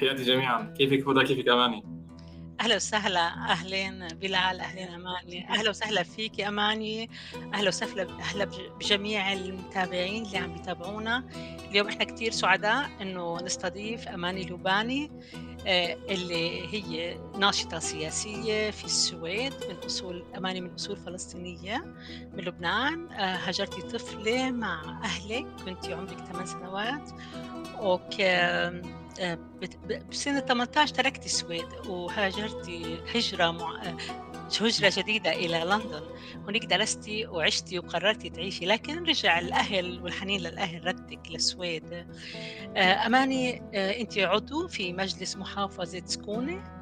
تحياتي جميعا. كيفك هدى كيفك أماني؟ أهلا وسهلا. أهلين بلال أهلين أماني. أهلا وسهلا فيك أماني. أهلا وسهلا أهلا بجميع المتابعين اللي عم بيتابعونا اليوم إحنا كثير سعداء إنه نستضيف أماني لوباني آه، اللي هي ناشطة سياسية في السويد من أصول أماني من أصول فلسطينية من لبنان. آه، هاجرتي طفلة مع أهلك كنت عمرك 8 سنوات. وك آه، بسنة 18 تركت السويد وهاجرتي هجرة مع... آه، هجرة جديدة إلى لندن. هناك درستي وعشتي وقررتي تعيشي لكن رجع الأهل والحنين للأهل ردك للسويد. آه، أماني أنت عضو في مجلس محافظة سكونة.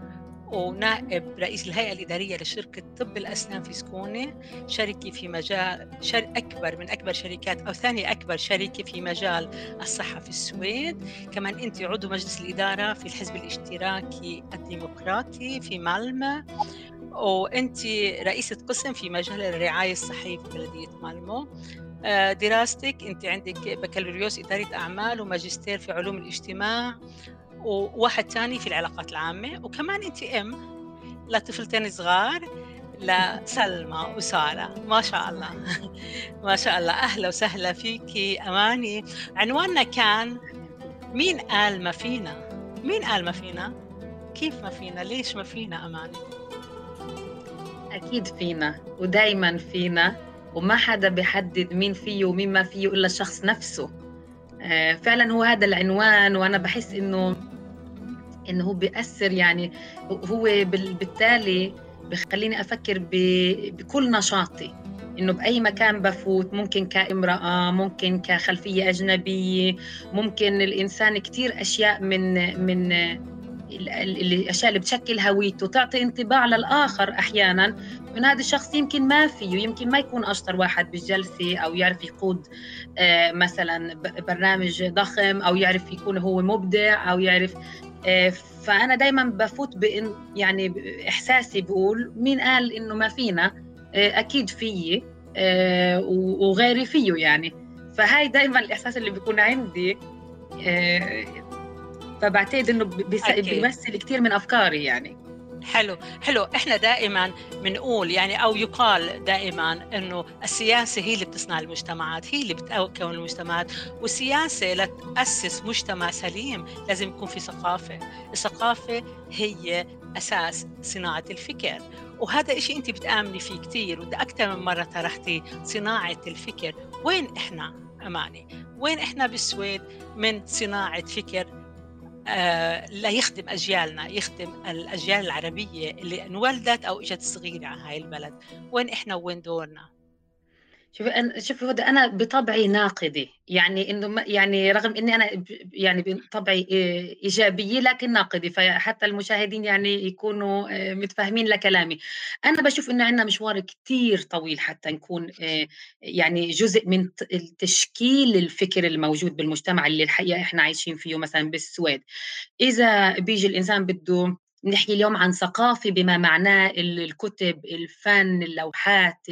ونائب رئيس الهيئة الإدارية لشركة طب الأسنان في سكونة شركة في مجال شر أكبر من أكبر شركات أو ثاني أكبر شركة في مجال الصحة في السويد. كمان أنت عضو مجلس الإدارة في الحزب الاشتراكي الديمقراطي في مالمة وأنت رئيسة قسم في مجال الرعاية الصحية في بلدية مالمو. آه، دراستك أنت عندك بكالوريوس إدارة أعمال وماجستير في علوم الاجتماع. وواحد ثاني في العلاقات العامة وكمان أنت أم لطفلتين صغار لسلمى وسارة. ما شاء الله. ما شاء الله. أهلا وسهلا فيكي أماني. عنواننا كان مين قال ما فينا؟ مين قال ما فينا؟ كيف ما فينا؟ ليش ما فينا أماني؟ أكيد فينا ودايما فينا وما حدا بيحدد مين فيه ومين ما فيه إلا الشخص نفسه. فعلا هو هذا العنوان وأنا بحس إنه إنه هو بيأثر يعني هو بالتالي بخليني أفكر بكل نشاطي. إنه بأي مكان بفوت ممكن كامرأة ممكن كخلفية أجنبية ممكن الإنسان كثير أشياء من من الأشياء اللي بتشكل هويته تعطي انطباع للآخر أحيانا. من هذا الشخص يمكن ما فيه يمكن ما يكون أشطر واحد بالجلسة أو يعرف يقود آه، مثلا برنامج ضخم أو يعرف يكون هو مبدع أو يعرف آه، فأنا دايما بفوت بإن يعني إحساسي بقول مين قال إنه ما فينا؟ آه، أكيد فيي وغيري فيه يعني. فهاي دايما الإحساس اللي بيكون عندي فبعتقد إنه بيمثل كثير من أفكاري يعني. حلو حلو. إحنا دائما بنقول يعني أو يقال دائما إنه السياسة هي اللي بتصنع المجتمعات هي اللي بتكون المجتمعات. والسياسة لتأسس مجتمع سليم لازم يكون في ثقافة. الثقافة هي أساس صناعة الفكر. وهذا إشي أنت بتآمني فيه كثير وده أكثر من مرة طرحتي صناعة الفكر. وين إحنا أماني؟ وين إحنا بالسويد من صناعة فكر لا يخدم أجيالنا يخدم الأجيال العربية اللي انولدت أو إجت صغيرة على هاي البلد. وين إحنا وين دورنا؟ شوفي أنا شوفي هدى أنا بطبعي ناقدي. يعني إنه يعني رغم إني أنا يعني بطبعي إيجابية لكن ناقدي. فحتى المشاهدين يعني يكونوا آه، متفاهمين لكلامي. أنا بشوف إنه عندنا مشوار كتير طويل حتى نكون آه، يعني جزء من التشكيل الفكر الموجود بالمجتمع اللي الحقيقة إحنا عايشين فيه مثلا بالسويد. إذا بيجي الإنسان بده نحكي اليوم عن ثقافة بما معناه الكتب الفن اللوحات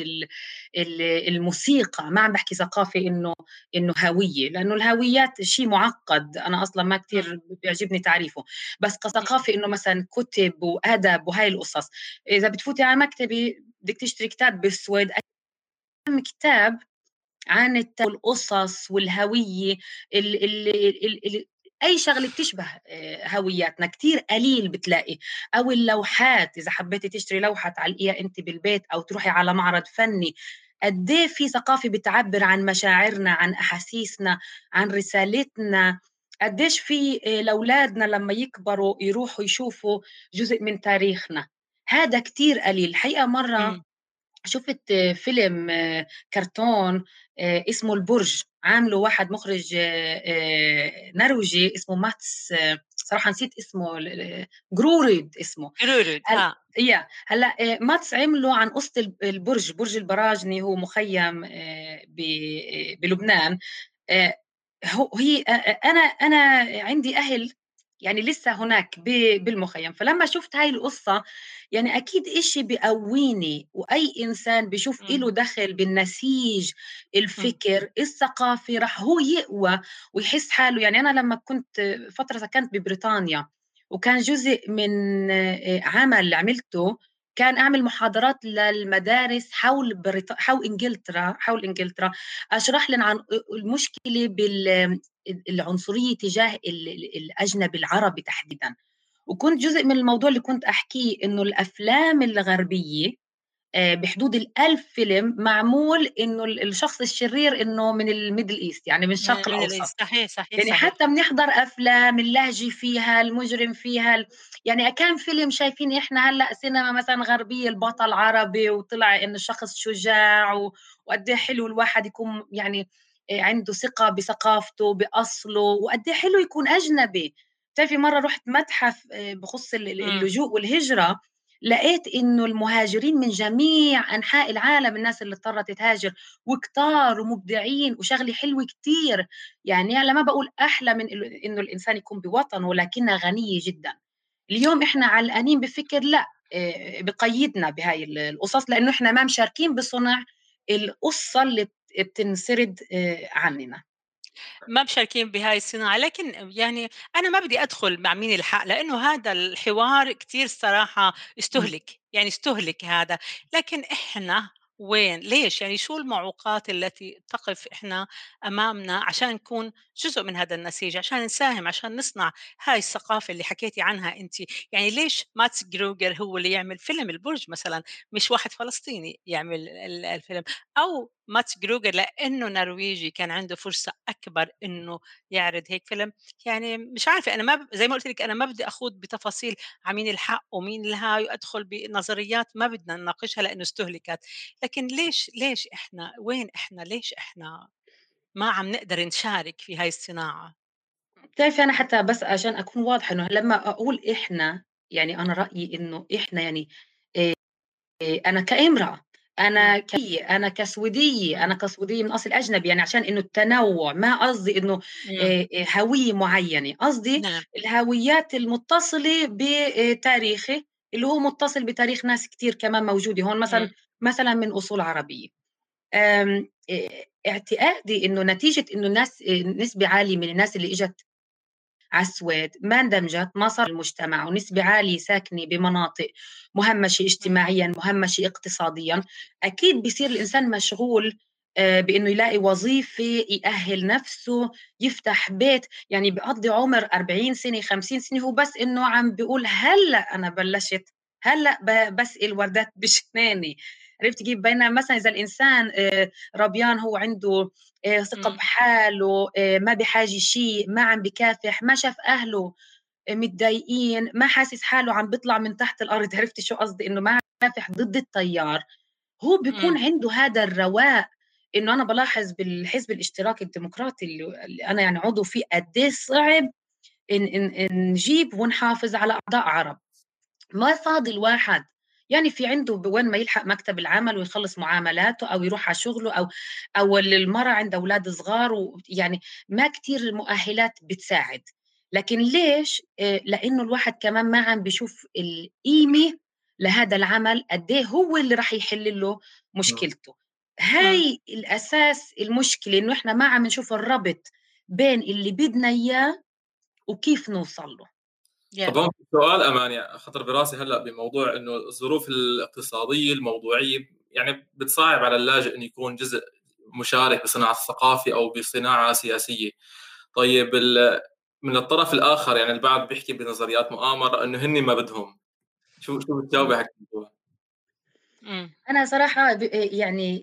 الموسيقى. ما عم بحكي ثقافة إنه إنه هوية لأنه الهويات شيء معقد. أنا أصلا ما كثير بيعجبني تعريفه. بس كثقافة إنه مثلا كتب وأدب وهاي القصص. إذا بتفوتي على مكتبي بدك تشتري كتاب بالسويد كتاب عن القصص والهوية اللي أي شغلة بتشبه آه، هوياتنا. كثير قليل بتلاقي. أو اللوحات إذا حبيتي تشتري لوحة تعلقيها انت بالبيت أو تروحي على معرض فني قد إيه في ثقافة بتعبر عن مشاعرنا عن أحاسيسنا عن رسالتنا؟ قديش في آه، لأولادنا لما يكبروا يروحوا يشوفوا جزء من تاريخنا؟ هذا كتير قليل. الحقيقة مرة شفت فيلم آه، كرتون اسمه البرج. عامله واحد مخرج آه، نرويجي اسمه ماتس صراحة نسيت اسمه جروريد اسمه. جروريد هل... يا هلا ماتس عمله عن قصه البرج برج البراجني هو مخيم ب... بلبنان. هي أنا أنا عندي أهل يعني لسه هناك بالمخيم فلما شفت هاي القصة يعني أكيد إشي بقويني وأي إنسان بشوف م. إله دخل بالنسيج الفكر م. الثقافي رح هو يقوى ويحس حاله يعني أنا لما كنت فترة سكنت ببريطانيا وكان جزء من عمل عملته كان أعمل محاضرات للمدارس حول بريط... حول إنجلترا حول إنجلترا أشرح لهم عن المشكلة بالعنصريه تجاه الأجنبي العربي تحديدا. وكنت جزء من الموضوع اللي كنت أحكيه إنه الأفلام الغربية آه، بحدود الألف فيلم معمول إنه الشخص الشرير إنه من ال Middle East يعني من الشرق الأوسط. صحيح صحيح يعني صحيح. حتى بنحضر أفلام اللهجة فيها المجرم فيها يعني كان فيلم شايفين إحنا هلأ سينما مثلا غربية البطل عربي وطلع إنه شخص شجاع وقد إيه حلو الواحد يكون يعني عنده ثقة بثقافته بأصله وقد إيه حلو يكون أجنبي. بتعرفي مرة رحت متحف آه، بخص اللجوء والهجرة لقيت إنه المهاجرين من جميع أنحاء العالم الناس اللي اضطرت تهاجر وكتار ومبدعين وشغلة حلوة كتير. يعني أنا ما بقول أحلى من إنه الإنسان يكون بوطنه ولكنها غنية جدا. اليوم إحنا علقانين بفكر لأ آه، بقيدنا بهاي القصص لأنه إحنا ما مشاركين بصنع القصة اللي بتنسرد آه، عننا. ما مشاركين بهاي الصناعة لكن يعني أنا ما بدي أدخل مع مين الحق لأنه هذا الحوار كتير صراحة استهلك يعني استهلك هذا. لكن إحنا وين؟ ليش؟ يعني شو المعوقات التي تقف إحنا أمامنا عشان نكون جزء من هذا النسيج، عشان نساهم، عشان نصنع هاي الثقافة اللي حكيتي عنها أنتِ، يعني ليش ماتس جروريد هو اللي يعمل فيلم البرج مثلًا، مش واحد فلسطيني يعمل الفيلم، أو ماتس جروريد لإنه نرويجي كان عنده فرصة أكبر إنه يعرض هيك فيلم، يعني مش عارفة أنا ما زي ما قُلت لِك أنا ما بدي أخوض بتفاصيل على مين الحق ومين الهاي وأدخل بنظريات ما بدنا نناقشها لإنه استهلكت. لكن ليش ليش إحنا وين إحنا ليش إحنا ما عم نقدر نشارك في هاي الصناعة؟ بتعرفي أنا حتى بس عشان أكون واضحة إنه لمّا أقول إحنا، يعني أنا رأيي إنه إحنا يعني آآ أنا كأمرأة، أنا كي أنا كسويدية، أنا كسويدية من أصل أجنبي، يعني عشان إنه التنوُّع، ما قصدي إنه آآ هوية معيّنة، قصدي نعم. الهويات المتصلة بتاريخي، اللي هو متصل بتاريخ ناس كتير كمان موجودة هون، مثلًا مثلًا من أصول عربية. آمم اعتقادي إنه نتيجة إنه الناس نسبة عالية من الناس اللي إجت على السويد ما اندمجت ما صار المجتمع ونسبة عالية ساكنة بمناطق مهمشة اجتماعيا مهمشة اقتصاديا. أكيد بصير الإنسان مشغول آه، بإنه يلاقي وظيفة يأهل نفسه يفتح بيت. يعني بقضي عمر 40 سنة 50 سنة هو بس إنه عم بيقول هلأ أنا بلشت هلأ بسقي الوردات بشناني. عرفت كيف؟ بينما مثلا إذا الإنسان آه، ربيان هو عنده آه، ثقة بحاله آه، ما بحاجة شيء ما عم بكافح ما شاف أهله متضايقين ما حاسس حاله عم بيطلع من تحت الأرض. عرفتي شو قصدي؟ إنه ما عم بكافح ضد التيار. هو بيكون عنده هذا الرواق إنه أنا بلاحظ بالحزب الاشتراكي الديمقراطي اللي أنا يعني عضو فيه قد إيه صعب إن, إن نجيب ونحافظ على أعضاء عرب. ما فاضي الواحد يعني في عنده وين ما يلحق مكتب العمل ويخلص معاملاته أو يروح على شغله أو أو المراه عندها أولاد صغار ويعني ما كثير المؤهلات بتساعد. لكن ليش؟ آه، لأنه الواحد كمان ما عم بيشوف القيمة لهذا العمل قد إيه هو اللي راح يحل له مشكلته. هاي الأساس المشكلة إنه إحنا ما عم نشوف الربط بين اللي بدنا إياه وكيف نوصل له. طبعا سؤال اماني خطر براسي هلأ بموضوع إنه الظروف الاقتصادية الموضوعية يعني بتصعب على اللاجئ إنه يكون جزء مشارك بصناعة الثقافة أو بصناعة سياسية. طيب من الطرف الآخر يعني البعض بيحكي بنظريات مؤامرة إنه هن ما بدهم. شو شو بتجاوبي على الموضوع؟ أنا صراحة يعني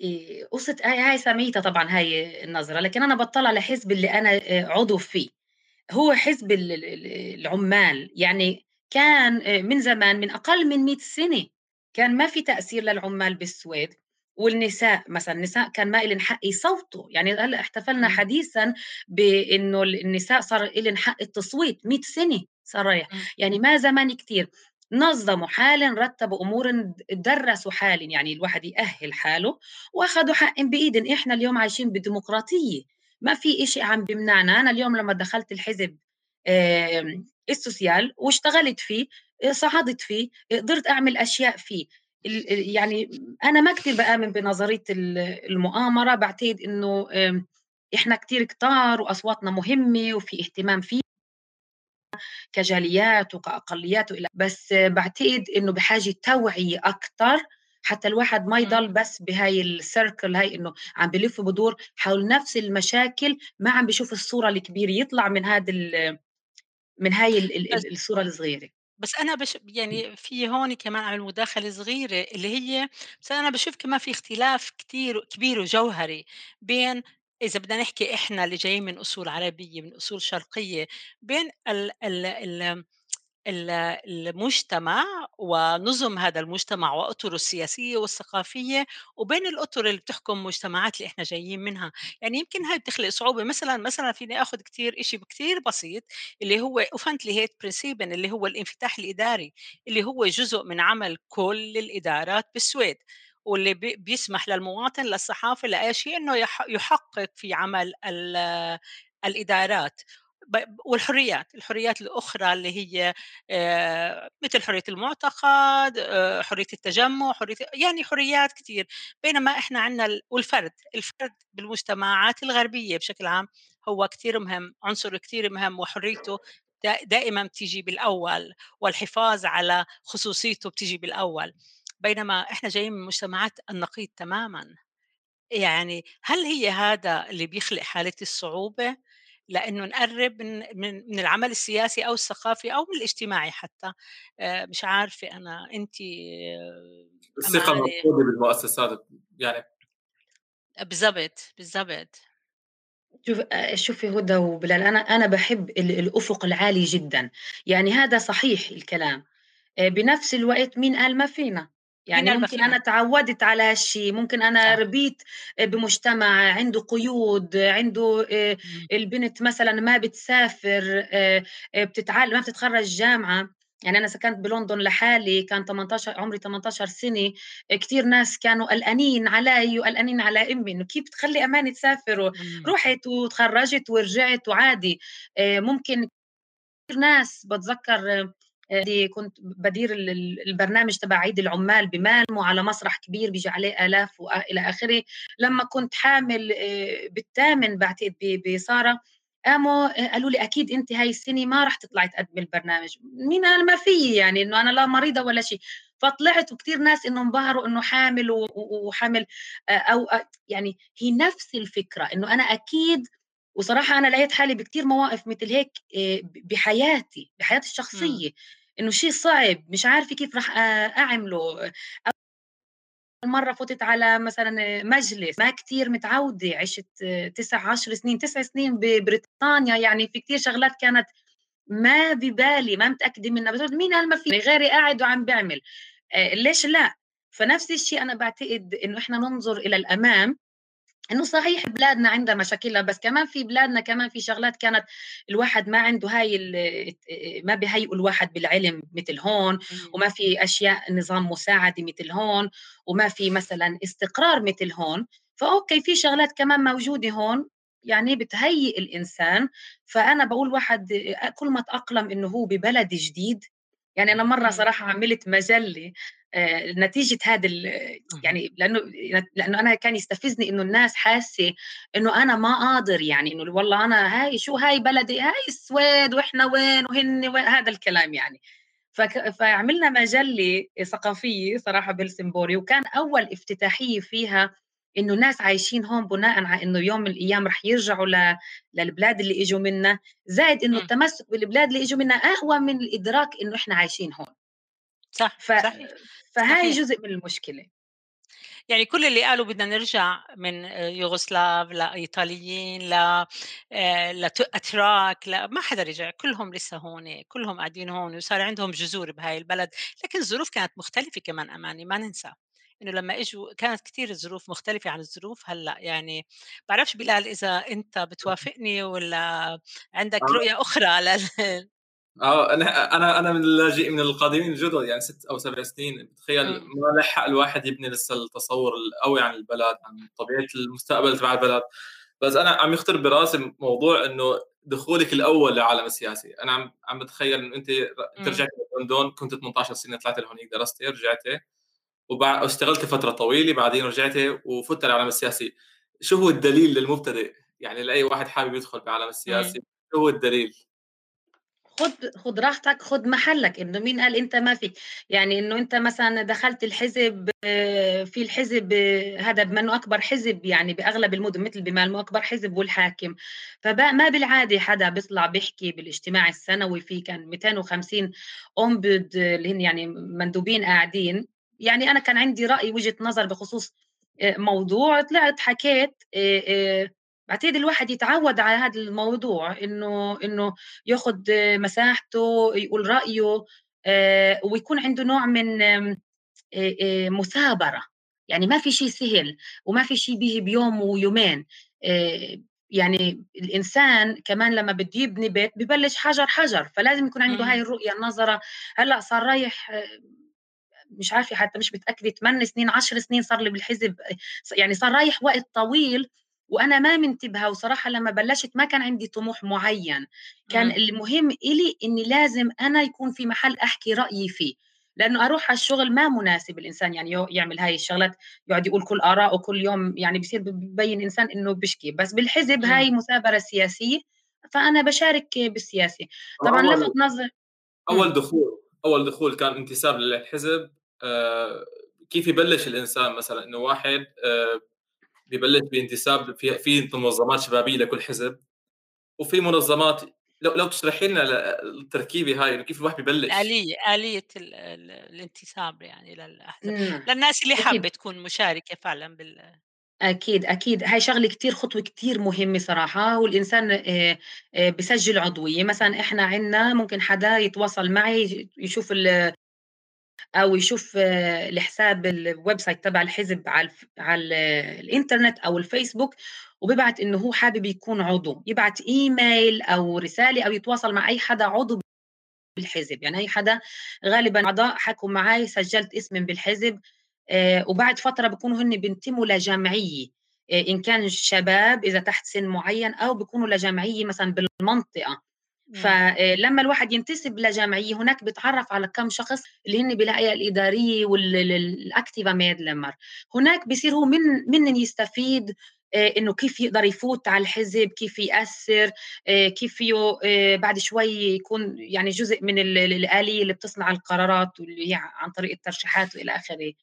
قصة هاي هاي سميتها طبعا هاي النظرة لكن أنا بطلع لحزب اللي أنا عضو فيه هو حزب العمال. يعني كان آه، من زمان من أقل من 100 سنة كان ما في تأثير للعمال بالسويد والنساء مثلا. النساء كان ما لهم حق يصوتوا. يعني هلأ احتفلنا حديثا بإنه النساء صار لهم حق التصويت. 100 سنة صار رايح. يعني ما زمان كثير نظموا حالا رتبوا امور درسوا حالا. يعني الواحد يأهل حاله وأخذوا حق بإيدن. إحنا اليوم عايشين بديمقراطية. ما في إشي عم بيمنعنا. أنا اليوم لما دخلت الحزب السوسيال واشتغلت فيه صعدت فيه قدرت أعمل أشياء فيه. يعني أنا ما كثير بآمن بنظرية المؤامرة. بعتقد إنه إحنا كثير كتار وأصواتنا مهمة وفي اهتمام فيه كجاليات وكأقليات وإلى بس بعتقد إنه بحاجة توعية أكثر حتى الواحد ما يضل بس بهاي السيركل هاي إنه عم بلف بدور حول نفس المشاكل ما عم بيشوف الصورة الكبيرة يطلع من هذا من هاي الصورة الصغيرة. بس أنا بش يعني في هون كمان عمل مداخله صغيره اللي هي بس أنا بشوف كمان في اختلاف كتير كبير وجوهري بين إذا بدنا نحكي إحنا اللي جايين من أصول عربية من أصول شرقية بين ال ال ال المجتمع ونظم هذا المجتمع وأطره السياسية والثقافية وبين الأطر اللي بتحكم مجتمعات اللي إحنا جايين منها. يعني يمكن هاي بتخلق صعوبة. مثلا مثلا فيني أخذ كتير إشي كتير بسيط اللي هو أوفنتلي هيت برنسيبن اللي هو الإنفتاح الإداري اللي هو جزء من عمل كل الإدارات بالسويد واللي بيسمح للمواطن للصحافة لأي شيء أنه يحقق في عمل الإدارات. والحريات الحريات الأخرى اللي هي مثل حرية المعتقد حرية التجمع حرية يعني حريات كثير بينما إحنا عندنا والفرد الفرد بالمجتمعات الغربية بشكل عام هو كثير مهم عنصر كثير مهم وحريته دائما بتيجي بالأول والحفاظ على خصوصيته بتيجي بالأول. بينما إحنا جايين من مجتمعات النقيض تماما. يعني هل هي هذا اللي بيخلق حالة الصعوبة؟ لأنه نقرب من من من العمل السياسي أو الثقافي أو من الاجتماعي حتى. مش عارفة أنا انت الثقة المفقوده بالمؤسسات يعني. بالضبط بالضبط. شوف شوفي هدى وبلال أنا أنا بحب الأفق العالي جدا. يعني هذا صحيح الكلام. بنفس الوقت مين قال ما فينا؟ يعني ممكن أنا تعودت على هالشيء ممكن أنا ربيت بمجتمع عنده قيود عنده آه، البنت مثلا ما بتسافر آه، آه، بتتعلم ما بتتخرج جامعة. يعني أنا سكنت بلندن لحالي كان 18 عمري 18 سنة كثير ناس كانوا قلقانين علي وقلقانين على أمي إنه كيف تخلي أماني تسافر رحت وتخرجت ورجعت وعادي. ممكن كثير ناس بتذكر كنت بدير البرنامج تبع عيد العمال بمالمو على مسرح كبير بيجي عليه آلاف وإلى آخره. لما كنت حامل آه، بالثامن بعتقد بسارة قاموا آه، قالوا لي أكيد أنت هاي السنة ما رح تطلعي تقدمي البرنامج. مين أنا ما في يعني إنه أنا لا مريضة ولا شيء. فطلعت وكثير ناس إنه انبهروا إنه حامل وحامل آه، أو يعني هي نفس الفكرة إنه أنا أكيد وصراحة أنا لقيت حالي بكتير مواقف مثل هيك بحياتي بحياتي الشخصية إنه شيء صعب مش عارفة كيف رح أعمله. مرة فتت على مثلا مجلس ما كتير متعودة عشت تسع عشر سنين تسع سنين ببريطانيا يعني في كتير شغلات كانت ما ببالي ما متأكدة منها. بس مين قال ما في؟ غيري قاعد وعم بيعمل ليش لا؟ فنفس الشيء أنا بعتقد إنه إحنا ننظر إلى الأمام إنه صحيح بلادنا عندها مشاكلها بس كمان في بلادنا كمان في شغلات كانت الواحد ما عنده هاي ما بيهيئوا الواحد بالعلم مثل هون وما في أشياء نظام مساعدة مثل هون وما في مثلا استقرار مثل هون فأوكي في شغلات كمان موجودة هون يعني بتهيئ الإنسان فأنا بقول واحد كل ما تأقلم إنه هو ببلد جديد يعني أنا مرة صراحة عملت مجلة نتيجة هذا يعني لأنه لأنه أنا كان يستفزني إنه الناس حاسة إنه أنا ما قادر يعني إنه والله أنا هاي شو هاي بلدي هاي السويد وإحنا وين وهن وين هذا الكلام يعني. فعملنا مجلة ثقافية صراحة بلسمبوري وكان أول افتتاحية فيها إنه الناس عايشين هون بناء على إنه يوم من الأيام رح يرجعوا ل... للبلاد اللي إجوا منها. زائد إنه التمسك بالبلاد اللي إجوا منها اقوى من الإدراك إنه إحنا عايشين هون. صح ف... صحيح. فهاي صحيح. جزء من المشكلة يعني كل اللي قالوا بدنا نرجع من يوغوسلاف لإيطاليين ل لاتراك لا ما حدا رجع كلهم لسه هون كلهم قاعدين هون وصار عندهم جذور بهاي البلد لكن الظروف كانت مختلفة كمان أماني ما ننسى إنه لما إجوا كانت كثير الظروف مختلفة عن الظروف هلأ يعني بعرفش بلال إذا أنت بتوافقني ولا عندك آه. رؤية أخرى لل... آه أنا أنا أنا من اللاجئ من القادمين الجدد يعني ست أو سبع سنين. تخيل ما لحق الواحد يبني لسه التصور القوي عن البلد عن طبيعة المستقبل تبع البلد. بس أنا عم يخطر براسي موضوع إنه دخولك الأول لعالم السياسي. أنا عم عم بتخيل إنه أنت أنت رجعتي لندن كنت 18 سنة طلعت لهونيك درستي رجعتي واشتغلت فترة طويلة بعدين رجعتي وفت العالم السياسي. شو هو الدليل للمبتدئ؟ يعني لأي واحد حابب يدخل بعالم السياسي شو هو الدليل؟ خد خد راحتك خد محلك إنه مين قال أنت ما فيك يعني إنه أنت مثلا دخلت الحزب آه، في الحزب آه، هذا بما انه أكبر حزب يعني بأغلب المدن مثل بما انه أكبر حزب والحاكم. فما بالعادة حدا بيطلع بيحكي بالاجتماع السنوي في كان 250 اومبود اللي هن يعني مندوبين قاعدين. يعني أنا كان عندي رأي وجهة نظر بخصوص آه، موضوع طلعت حكيت بعتقد الواحد يتعود على هذا الموضوع إنه إنه ياخذ مساحته يقول رأيه آه، ويكون عنده نوع من آه، آه، مثابرة. يعني ما في شيء سهل وما في شيء بيجي بيوم ويومين. يعني الإنسان كمان لما بده يبني بيت ببلش حجر حجر. فلازم يكون عنده هاي الرؤية النظرة. هلأ صار رايح مش عارفة حتى مش متأكدة 8 سنين 10 سنين صار لي بالحزب. يعني صار رايح وقت طويل وأنا ما منتبهة وصراحة لما بلشت ما كان عندي طموح معين. كان م. المهم إلي إني لازم أنا يكون في محل أحكي رأيي فيه. لأنه أروح على الشغل ما مناسب الإنسان يعني يعمل هاي الشغلات يقعد يقول كل آراءه كل يوم يعني بصير ببين إنسان إنه بشكي. بس بالحزب م. هاي مثابره سياسية فأنا بشارك بالسياسة. طبعا لفت نظر أول دخول أول دخول كان انتساب للحزب. آه كيف يبلش الإنسان مثلا إنه واحد آه ببلش بانتساب في في منظمات شبابية لكل حزب. وفي منظمات لو لو تشرحي لنا التركيبة هاي كيف الواحد ببلش؟ آلية آلية الانتساب يعني للأحزاب. نعم. للناس اللي حابة تكون مشاركة فعلا بال أكيد أكيد. هاي شغلة كتير خطوة كتير مهمة صراحة. والإنسان آه، آه، بسجل عضوية. مثلا إحنا عنا ممكن حدا يتواصل معي يشوف أو يشوف آه، الحساب ال website تبع الحزب على على الإنترنت أو الفيسبوك وبيبعت إنه هو حابب يكون عضو. يبعت إيميل أو رسالة أو يتواصل مع أي حدا عضو بالحزب. يعني أي حدا غالبا أعضاء حكوا معي سجلت اسمي بالحزب آه، وبعد فترة بكونوا هن بينتموا لجمعيه آه، إن كان شباب إذا تحت سن معين أو بيكونوا لجمعيه مثلا بالمنطقة. فلما الواحد ينتسب لجمعيه هناك بيتعرف على كم شخص اللي هن بالهيئة الإدارية والاكتيفا ميدلمر هناك بصير هو من من يستفيد آه، إنه كيف يقدر يفوت على الحزب كيف يأثر آه، كيف فيه آه، بعد شوي يكون يعني جزء من الآلية اللي بتصنع القرارات واللي هي عن طريق الترشيحات وإلى آخره.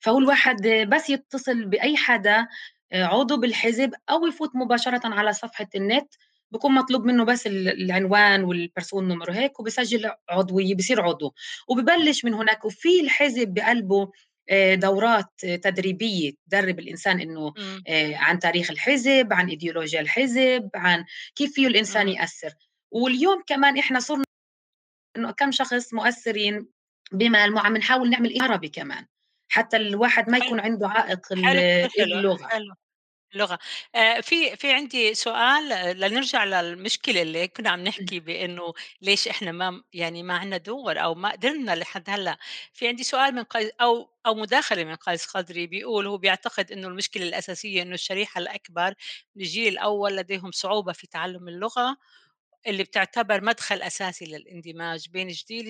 فهو الواحد بس يتصل بأي حدا عضو بالحزب أو يفوت مباشرة على صفحة النت بكون مطلوب منه بس العنوان والبرسون نمر هيك وبسجل عضويه بصير عضو. وببلش من هناك وفي الحزب بقلبه آه، دورات تدريبية تدرب الإنسان إنه آه، عن تاريخ الحزب عن ايديولوجيا الحزب عن كيف فيه الإنسان يأثر. واليوم كمان إحنا صرنا إنه كم شخص مؤثرين بما عم نحاول نعمل عربي كمان. حتى الواحد ما يكون عنده عائق اللغة. حلو. اللغة. آه، في في عندي سؤال آه، لنرجع للمشكلة اللي كنا عم نحكي بإنه ليش إحنا ما يعني ما عندنا دور أو ما قدرنا لحد هلأ، في عندي سؤال من قيس أو أو مداخلة من قيس خضري بيقول هو بيعتقد إنه المشكلة الأساسية إنه الشريحة الأكبر من الجيل الأول لديهم صعوبة في تعلم اللغة اللي بتعتبر مدخل أساسي للإندماج بين جيل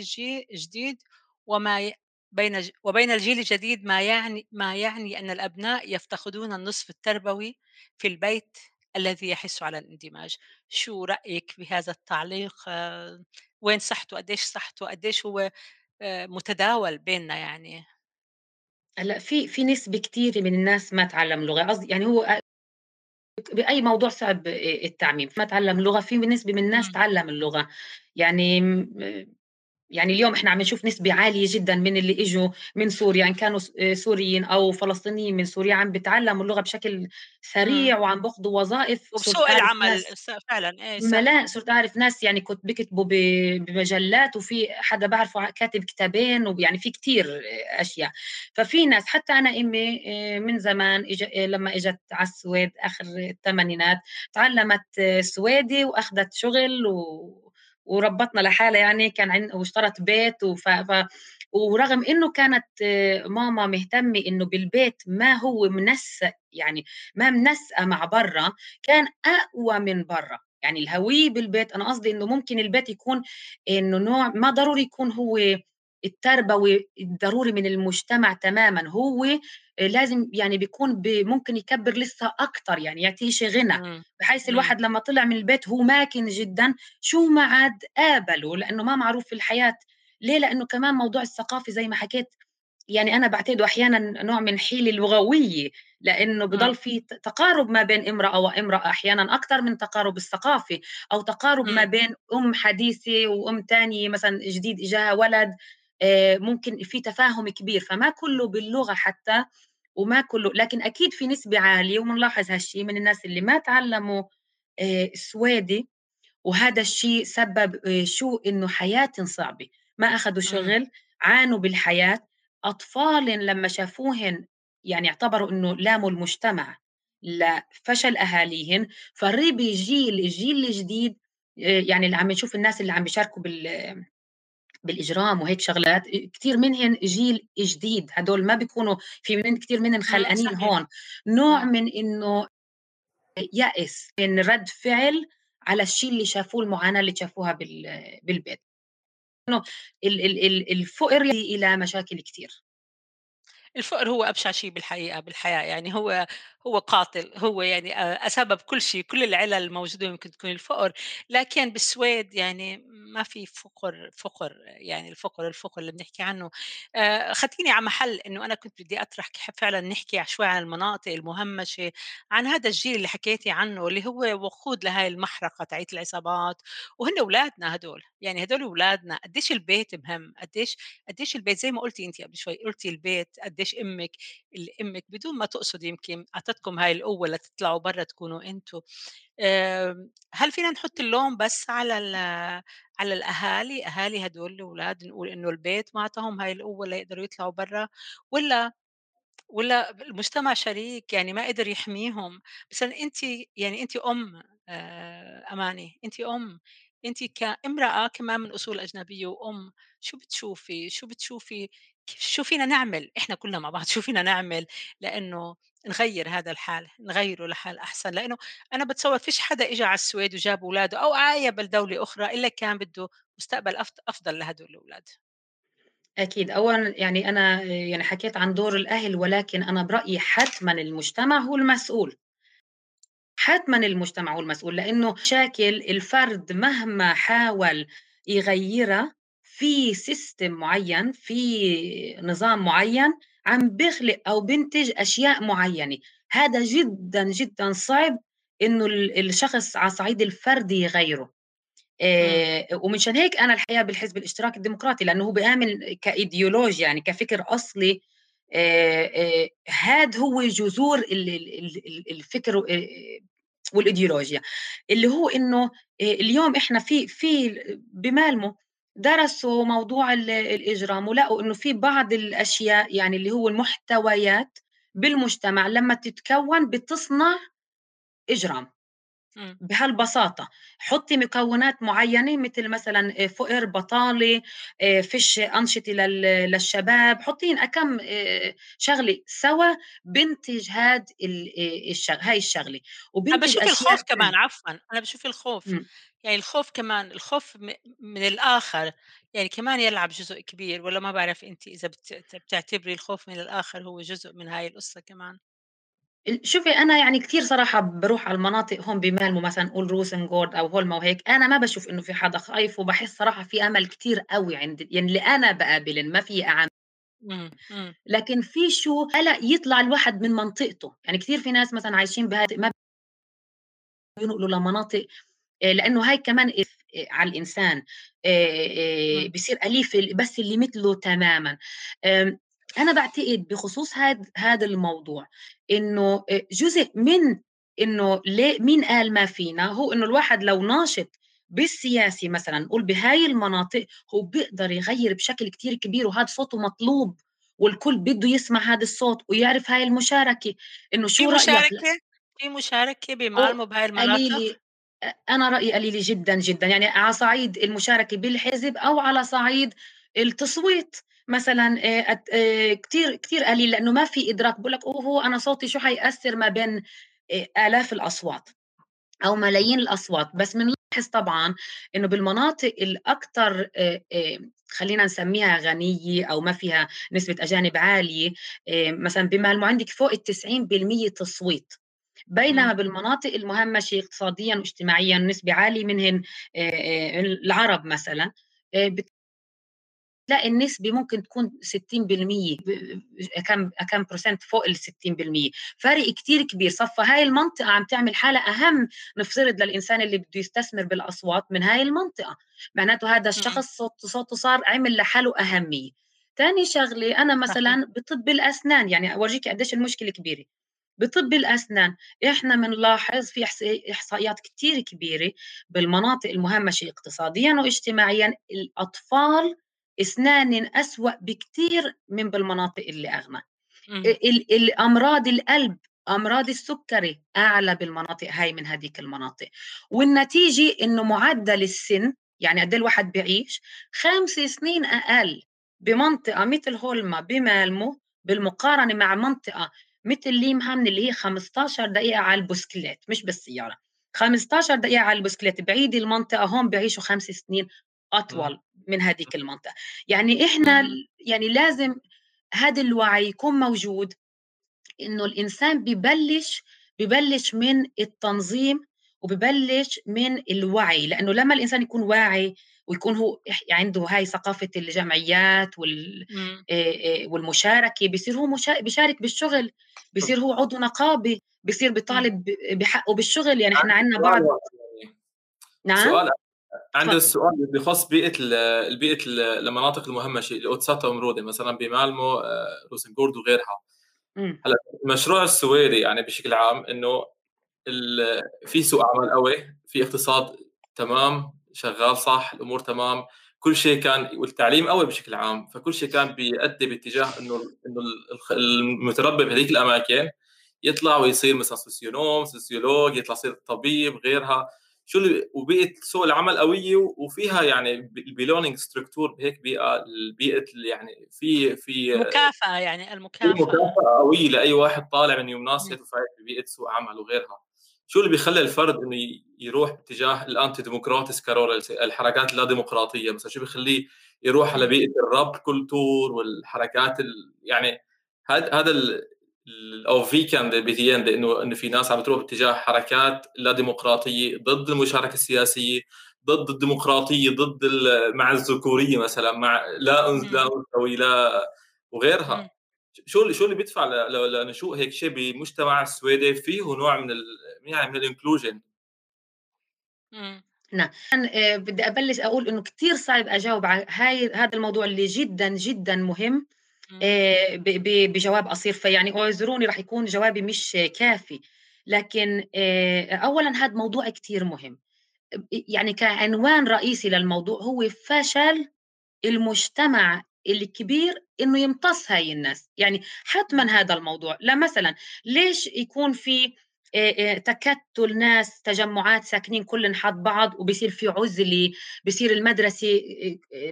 الجديد وما بين وبين الجيل الجديد ما يعني ما يعني أن الأبناء يفتقدون النصف التربوي في البيت الذي يحث على الاندماج، شو رأيك بهذا التعليق؟ آه، وين صحته؟ قديش صحته؟ قديش هو آه، متداول بيننا يعني؟ هلأ في في نسبة كتيرة من الناس ما تعلم لغة، قصدي يعني هو بأي موضوع صعب التعميم، ما تعلم لغة، في نسبة من الناس تعلم اللغة، يعني يعني اليوم إحنا عم نشوف نسبة عالية جدا من اللي إجوا من سوريا إن كانوا آه، سوريين أو فلسطينيين من سوريا عم بتعلموا اللغة بشكل سريع وعم باخذوا وظائف. وبسوق العمل فعلا إيه ملاء صرت أعرف ناس يعني كنت بكتبوا بمجلات وفي حدا بعرفه كاتب كتابين ويعني في كتير أشياء. ففي ناس حتى أنا أمي آه، من زمان إج... لما إجت على السويد آخر الثمانينات تعلمت سويدي وأخذت شغل و وربطنا لحالها يعني كان عند واشترت بيت وف... ف... ورغم إنه كانت ماما مهتمة إنه بالبيت ما هو منسق يعني ما منسقة مع برا كان أقوى من برا. يعني الهوية بالبيت أنا قصدي إنه ممكن البيت يكون إنه نوع ما ضروري يكون هو التربوي الضروري من المجتمع تماما هو لازم يعني بيكون ممكن يكبر لسه أكثر يعني يعطيه شيء غنى. بحيث الواحد لما طلع من البيت هو ماكن جدا شو ما عاد قابله لأنه ما معروف في الحياة. ليه؟ لأنه كمان موضوع الثقافة زي ما حكيت يعني أنا بعتقده أحيانا نوع من حيله لغويه لأنه بضل في تقارب ما بين امرأة وامرأة أحيانا أكثر من تقارب الثقافي أو تقارب ما بين أم حديثة وأم ثانية مثلا جديد إجاها ولد آه، ممكن في تفاهم كبير. فما كله باللغة حتى وما كله لكن أكيد في نسبة عالية وبنلاحظ هالشيء من الناس اللي ما تعلموا آه، وهذا الشيء سبب آه، شو؟ إنه حياتهم صعبة. ما أخذوا شغل عانوا بالحياة. أطفال لما شافوهن يعني اعتبروا إنه لاموا المجتمع لفشل أهاليهن فربي جيل الجيل الجديد يعني اللي عم نشوف الناس اللي عم بيشاركوا بال بالإجرام وهيك شغلات كثير منهن جيل جديد هدول ما بيكونوا في من كثير منهم خلقانين هون. نوع من إنه يأس من رد فعل على الشيء اللي شافوه المعاناة اللي شافوها بالبيت. إنه الفقر إلى مشاكل كثير الفقر هو أبشع شيء بالحقيقة بالحياة. يعني هو هو قاتل هو يعني سبب كل شيء كل العلل الموجودة ممكن تكون الفقر. لكن بالسويد يعني ما في فقر فقر يعني الفقر الفقر اللي بنحكي عنه. خديني على محل إنه أنا كنت بدي أطرح فعلا نحكي شوي عن المناطق المهمشة عن هذا الجيل اللي حكيتي عنه اللي هو وقود لهي المحرقة تاعت العصابات. وهن أولادنا هدول يعني هدول أولادنا قديش البيت مهم؟ قديش قديش البيت زي ما قلتي انت قبل شوي قلتي البيت قديش أمك أمك بدون ما تقصد يمكن اعطتكم هاي القوة لتطلعوا برا تكونوا أنتم. هل فينا نحط اللوم بس على على الأهالي؟ أهالي هدول الأولاد نقول إنه البيت ما اعطاهم هاي القوة ليقدروا يطلعوا برا ولا ولا المجتمع شريك يعني ما قدر يحميهم؟ بس انت يعني انت أم أماني انت أم انت كامرأة كمان من أصول أجنبية وأم شو بتشوفي؟ شو بتشوفي شو فينا نعمل إحنا كلنا مع بعض شو فينا نعمل لأنه نغير هذا الحال نغيره لحال أحسن. لأنه أنا بتصور فيش حدا اجى على السويد وجاب أولاده أو عايب لدوله أخرى إلا كان بده مستقبل أفضل لهدول الأولاد. أكيد. أولا يعني أنا يعني حكيت عن دور الأهل ولكن أنا برأيي حتما المجتمع هو المسؤول. حتما المجتمع هو المسؤول لأنه مشاكل الفرد مهما حاول يغيرها في system معين في نظام معين عم بيخلق أو بنتج أشياء معينة. هذا جدا جدا صعب إنه الشخص على صعيد الفردي يغيره. إيه ومشان هيك أنا الحقيقة بالحزب الاشتراكي الديمقراطي لأنه هو بيأمن كايديولوجيا يعني كفكر أصلي. إيه إيه هذا هو جذور الفكر والإيديولوجيا. اللي هو إنه اليوم إحنا في في بمالمه درسوا موضوع الإجرام ولقوا إنه في بعض الأشياء يعني اللي هو المحتويات بالمجتمع لما تتكون بتصنع إجرام بهالبساطة. حطي مكونات معينة مثل مثلا فقر بطالة فيش أنشطة للشباب. حطين أكم شغلة سوا بنتج هاد هاي الشغلة. وبنتج أنا بشوف الخوف كمان عفوا أنا بشوف الخوف. م. يعني الخوف كمان الخوف من الآخر يعني كمان يلعب جزء كبير ولا ما بعرف أنت إذا بتعتبري الخوف من الآخر هو جزء من هاي القصة كمان؟ شوفي أنا يعني كثير صراحة بروح على المناطق هون بمالمو مثلا نقول روسنجورد أو هولما وهيك أنا ما بشوف إنه في حدا خايف وبحس صراحة في أمل كثير قوي عند يعني اللي أنا بقابل ما في اعمل لكن في شو هلا يطلع الواحد من منطقته يعني كثير في ناس مثلا عايشين بهذه ما ينقلوا لمناطق لأنه هاي كمان آه، على الإنسان آه، بصير أليف بس اللي مثله تماما. أنا بعتقد بخصوص هذا هذا الموضوع إنه جزء من إنه ليه مين قال ما فينا؟ هو إنه الواحد لو ناشط بالسياسي مثلا نقول بهاي المناطق هو بيقدر يغير بشكل كتير كبير وهذا صوته مطلوب والكل بده يسمع هذا الصوت ويعرف هاي المشاركة. إنه شو في مشاركة؟ في مشاركة بمعلمه بهاي المناطق أنا رأيي قليله جدا جدا. يعني على صعيد المشاركة بالحزب أو على صعيد التصويت. مثلا آه، آه، كثير كثير قليل لأنه ما في إدراك. بقول لك اوه أنا صوتي شو حيأثر ما بين آه، آلاف الأصوات أو ملايين الأصوات. بس بنلاحظ طبعا إنه بالمناطق الأكثر خلينا نسميها غنية أو ما فيها نسبة أجانب عالية مثلا بمالمو عندك فوق ال 90% تصويت. بينما بالمناطق المهمشة اقتصاديا واجتماعيا نسبة عالية منهن العرب مثلا تلاقي النسبة ممكن تكون 60% كم كم برسنت فوق ال 60% فرق كتير كبير. صفى هاي المنطقة عم تعمل حالة أهم نفترض للإنسان اللي بده يستثمر بالأصوات من هاي المنطقة. معناته هذا الشخص صوته صار عمل لحاله أهمية. ثاني شغلة أنا مثلا بطب الأسنان يعني أورجيك قديش المشكلة كبيرة. بطب الأسنان. إحنا بنلاحظ في إحصائيات كتير كبيرة بالمناطق المهمشة اقتصاديا واجتماعيا الأطفال اسنان أسوأ بكثير من بالمناطق اللي أغنى. الأمراض القلب أمراض السكري أعلى بالمناطق هاي من هذيك المناطق. والنتيجة إنه معدل السن يعني قد إيه الواحد بيعيش خمس سنين أقل بمنطقة مثل هولما بمالمو بالمقارنة مع منطقة مثل ليمهام اللي هي 15 دقيقة على البسكليت مش بالسيارة. 15 دقيقة على البسكليت بعيد المنطقة هون بيعيشوا خمس سنين أطول من هذيك المنطقة. يعني إحنا يعني لازم هذا الوعي يكون موجود إنه الإنسان ببلش ببلش من التنظيم وببلش من الوعي لأنه لما الإنسان يكون واعي ويكون هو عنده هاي ثقافة الجمعيات وال والمشاركة بصير هو بيشارك بالشغل بصير هو عضو نقابة بصير بيطالب بحقه بالشغل يعني إحنا عندنا بعض نعم؟ سؤال عندي السؤال بخص بيئة البيئة المناطق المهمشه ال utsatta områden مثلا بمالمو روسنجورد وغيرها. هلأ المشروع السويدي يعني بشكل عام إنه في سوق عمل قوي في اقتصاد تمام شغال صح الأمور تمام. كل شيء كان والتعليم قوي بشكل عام فكل شيء كان بيؤدي باتجاه إنه إنه المتربي بهذيك الأماكن يطلع ويصير مثلا socionom sociolog يطلع يصير طبيب غيرها. شو اللي وبيئة سوق العمل قوية وفيها يعني ال belöningsstruktur بهيك بيئة البيئة يعني في في مكافاه يعني المكافأة. مكافأة قوية لأي واحد طالع من gymnasiet وفايت ببيئة سوق عمل وغيرها. شو اللي بيخلي الفرد إنه يروح باتجاه ال antidemokratiska roller الحركات اللا ديمقراطيه مثلا شو بيخليه يروح على بيئة ال rapkultur والحركات يعني هذا هذا أو في كان انه إنه في ناس عم بتروح باتجاه حركات لا ديمقراطيه ضد المشاركة السياسية ضد الديمقراطية ضد مع الذكورية مثلا مع لا لا أنثوي لا وغيرها. شو شو اللي بيدفع لنشوء هيك شيء بمجتمع السويدي فيه نوع من ال يعني من الإنكلوجن؟ نعم. آه، بدي أبلش أقول إنه كثير صعب أجاوب على هاي هذا الموضوع اللي جدا جدا مهم آه، بجواب قصير. فيعني اعذروني رح يكون جوابي مش كافي. لكن آه، اولا هذا موضوع كثير مهم. يعني كعنوان رئيسي للموضوع هو فشل المجتمع الكبير إنه يمتص هاي الناس. يعني حتما هذا الموضوع. لا مثلا ليش يكون في تكتل ناس تجمعات ساكنين كل حد بعض وبصير في عزله بصير المدرسة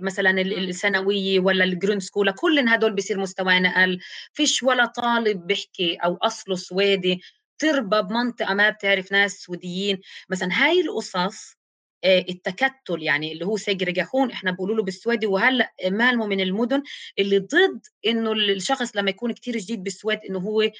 مثلا الثانوية ولا ال grundskola كل هدول بصير مستوانا أقل. فيش ولا طالب بيحكي أو أصله سويدي تربى بمنطقة ما بتعرف ناس سوديين مثلا هاي القصص التكتل يعني اللي هو segregation إحنا بنقولوا له بالسويدي وهلأ مالمو من المدن اللي ضد إنه الشخص لما يكون كتير جديد بالسويد إنه هو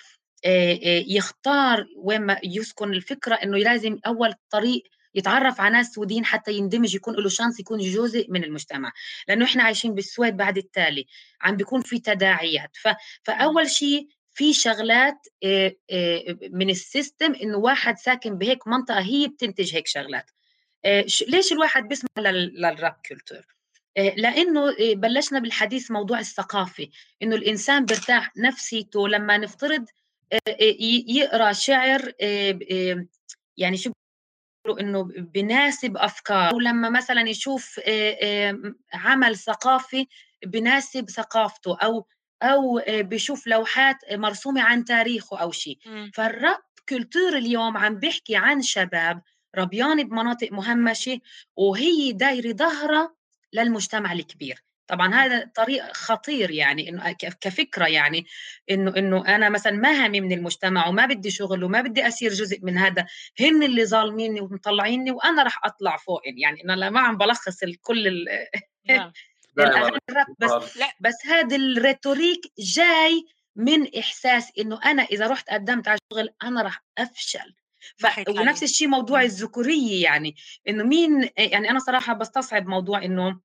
يختار وين يسكن الفكرة إنه لازم أول طريق يتعرف على ناس سوديين حتى يندمج يكون له chans يكون جزء من المجتمع. لأنه إحنا عايشين بالسويد بعد التالي عم بيكون في تداعيات. ف... فأول شيء في شغلات من ال system إنه واحد ساكن بهيك منطقة هي بتنتج هيك شغلات. ليش الواحد بيسمع لل rapkultur لأنه بلشنا بالحديث موضوع الثقافة إنه الإنسان بيرتاح نفسيته لما نفترض يقرأ شعر يعني شو إنه بناسب أفكار. ولما مثلا يشوف عمل ثقافي بناسب ثقافته أو أو بشوف لوحات مرسومة عن تاريخه أو شيء فالراب كولتور اليوم عم بيحكي عن شباب ربيان بمناطق مهمشة وهي دايرة ظهرها للمجتمع الكبير. طبعا هذا طريق خطير يعني إنه كفكرة يعني إنه إنه أنا مثلا ما همي من المجتمع وما بدي شغل وما بدي اصير جزء من هذا. هن اللي ظالميني ومطلعيني وأنا راح أطلع فوقهم يعني أنا ما عم بلخص الكل ال... نعم. بس لا. بس هذا الريتوريك جاي من إحساس إنه أنا إذا رحت قدمت على شغل أنا راح أفشل. ف... ونفس الشيء موضوع الذكورية يعني إنه مين يعني أنا صراحة بستصعب موضوع إنه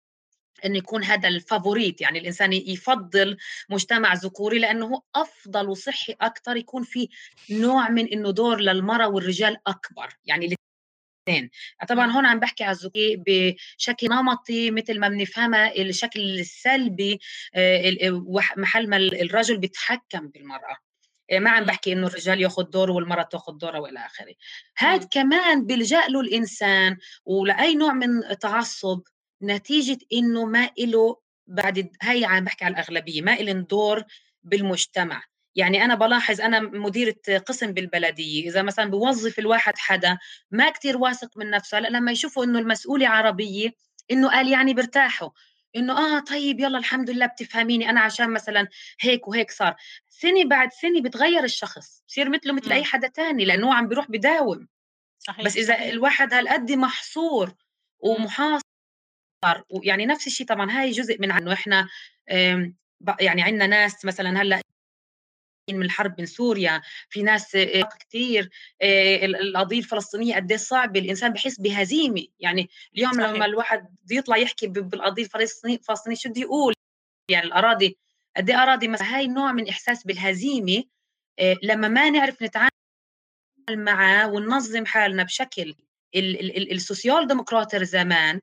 إنه يكون هذا الفافوريت يعني الإنسان يفضل مجتمع ذكوري لأنه هو أفضل وصحي أكثر يكون في نوع من إنه دور للمرأة والرجال أكبر يعني الاثنين. طبعا هون عم بحكي على الذكورية بشكل نمطي مثل ما بنفهمها الشكل السلبي آه، محل ما الرجل بيتحكم بالمرأة. آه، ما عم بحكي إنه الرجال ياخذ دوره والمرأة تاخذ دورها وإلى آخره. هذا كمان بيلجا له الإنسان ولأي نوع من تعصب نتيجة إنه ما له بعد هاي عم بحكي على الأغلبية ما لهم دور بالمجتمع. يعني أنا بلاحظ أنا مديرة قسم بالبلدية إذا مثلا بوظف الواحد حدا ما كتير واثق من نفسه لما يشوفوا إنه المسؤولة عربية إنه قال يعني برتاحوا. إنه آه طيب يلا الحمد لله بتفهميني أنا عشان مثلا هيك وهيك صار سنة بعد سنة بتغير الشخص بصير مثله مثل أي حدا تاني لأنه عم بيروح بداوم صحيح. بس إذا. الواحد هالقد محصور ومحاصر يعني نفس الشيء طبعا هاي جزء من انه إحنا يعني عندنا ناس مثلا هلأ من الحرب من سوريا في ناس آه، كثير آه، القضية الفلسطينية قد إيه صعبة الإنسان بحس بهزيمة. يعني اليوم صحيح. لما الواحد بده يطلع يحكي بالقضية الفلسطينية الفلسطينية شو بده يقول؟ يعني الأراضي قد إيه أراضي مثلا هاي نوع من إحساس بالهزيمة آه، لما ما نعرف نتعامل معه وننظم حالنا بشكل السوسيال ديمقراطر زمان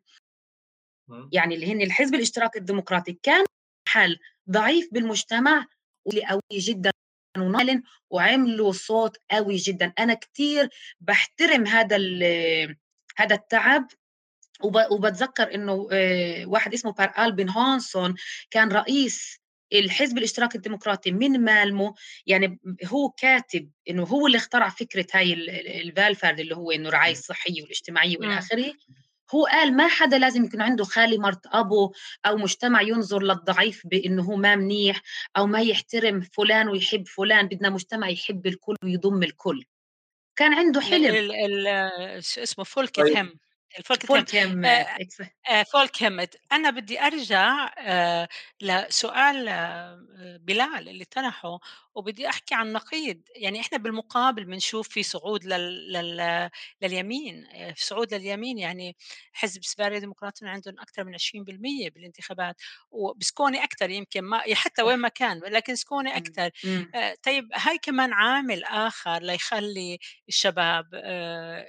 يعني اللي هن الحزب الاشتراكي الديمقراطي كان حل ضعيف بالمجتمع واللي قوي جدا. ونالن وعملوا صوت قوي جدا. أنا كثير بحترم هذا هذا التعب وبتذكر إنه آه، واحد اسمه بار البن هونسون كان رئيس الحزب الاشتراكي الديمقراطي من مالمو. يعني هو كاتب إنه هو اللي اخترع فكرة هاي الفالفارد اللي هو إنه الرعايه الصحيه والاجتماعيه والى آخره. هو قال ما حدا لازم يكون عنده خالي مرت أبو أو مجتمع ينظر للضعيف بأنه هو ما منيح أو ما يحترم فلان ويحب فلان بدنا مجتمع يحب الكل ويضم الكل. كان عنده حلم. ال ال شو اسمه فولك هم folkhem folkhem أنا بدي أرجع آه، لسؤال آه، بلال اللي طرحه. وبدي أحكي عن نقيض يعني إحنا بالمقابل بنشوف في صعود لل... لل... لليمين آه، في صعود لليمين يعني حزب سباري ديمقراطيين عندهم أكثر من 20% بالانتخابات وبسكوني أكثر يمكن ما حتى وين ما كان لكن سكوني أكثر آه طيب هاي كمان عامل آخر ليخلي الشباب آه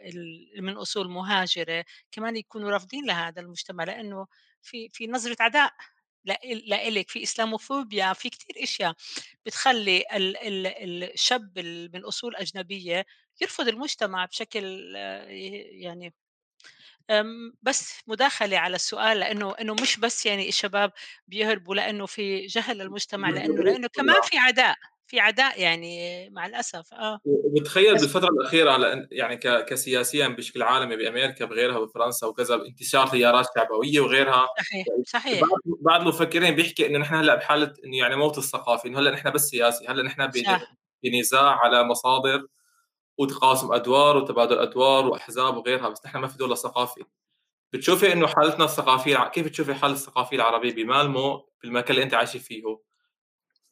من أصول مهاجرة كمان يكونوا رافضين لهذا المجتمع لأنه في في نظرة عداء. لإلك في إسلاموفوبيا في كثير إشياء بتخلي الشاب من أصول أجنبية يرفض المجتمع بشكل يعني بس مداخلة على السؤال لأنه إنه مش بس يعني الشباب بيهربوا لأنه في جهل المجتمع لأنه لأنه كمان في عداء. في عداء يعني مع الأسف آه. وبتخيل بالفترة الأخيرة على يعني كسياسيا بشكل عالمي بأمريكا بغيرها بفرنسا وكذا انتشار تيارات شعبوية وغيرها. صحيح يعني صحيح. بعض المفكرين بيحكي إنه نحن هلأ بحالة إنه يعني موت الثقافي إنه هلأ نحن بس سياسي هلأ نحن بنزاع على مصادر وتقاسم أدوار وتبادل أدوار وأحزاب وغيرها بس نحن ما في دولة ثقافي. بتشوفي إنه حالتنا الثقافية كيف بتشوفي حاله الثقافيه العربيه بمالمو بالمكان اللي أنت عايشة فيه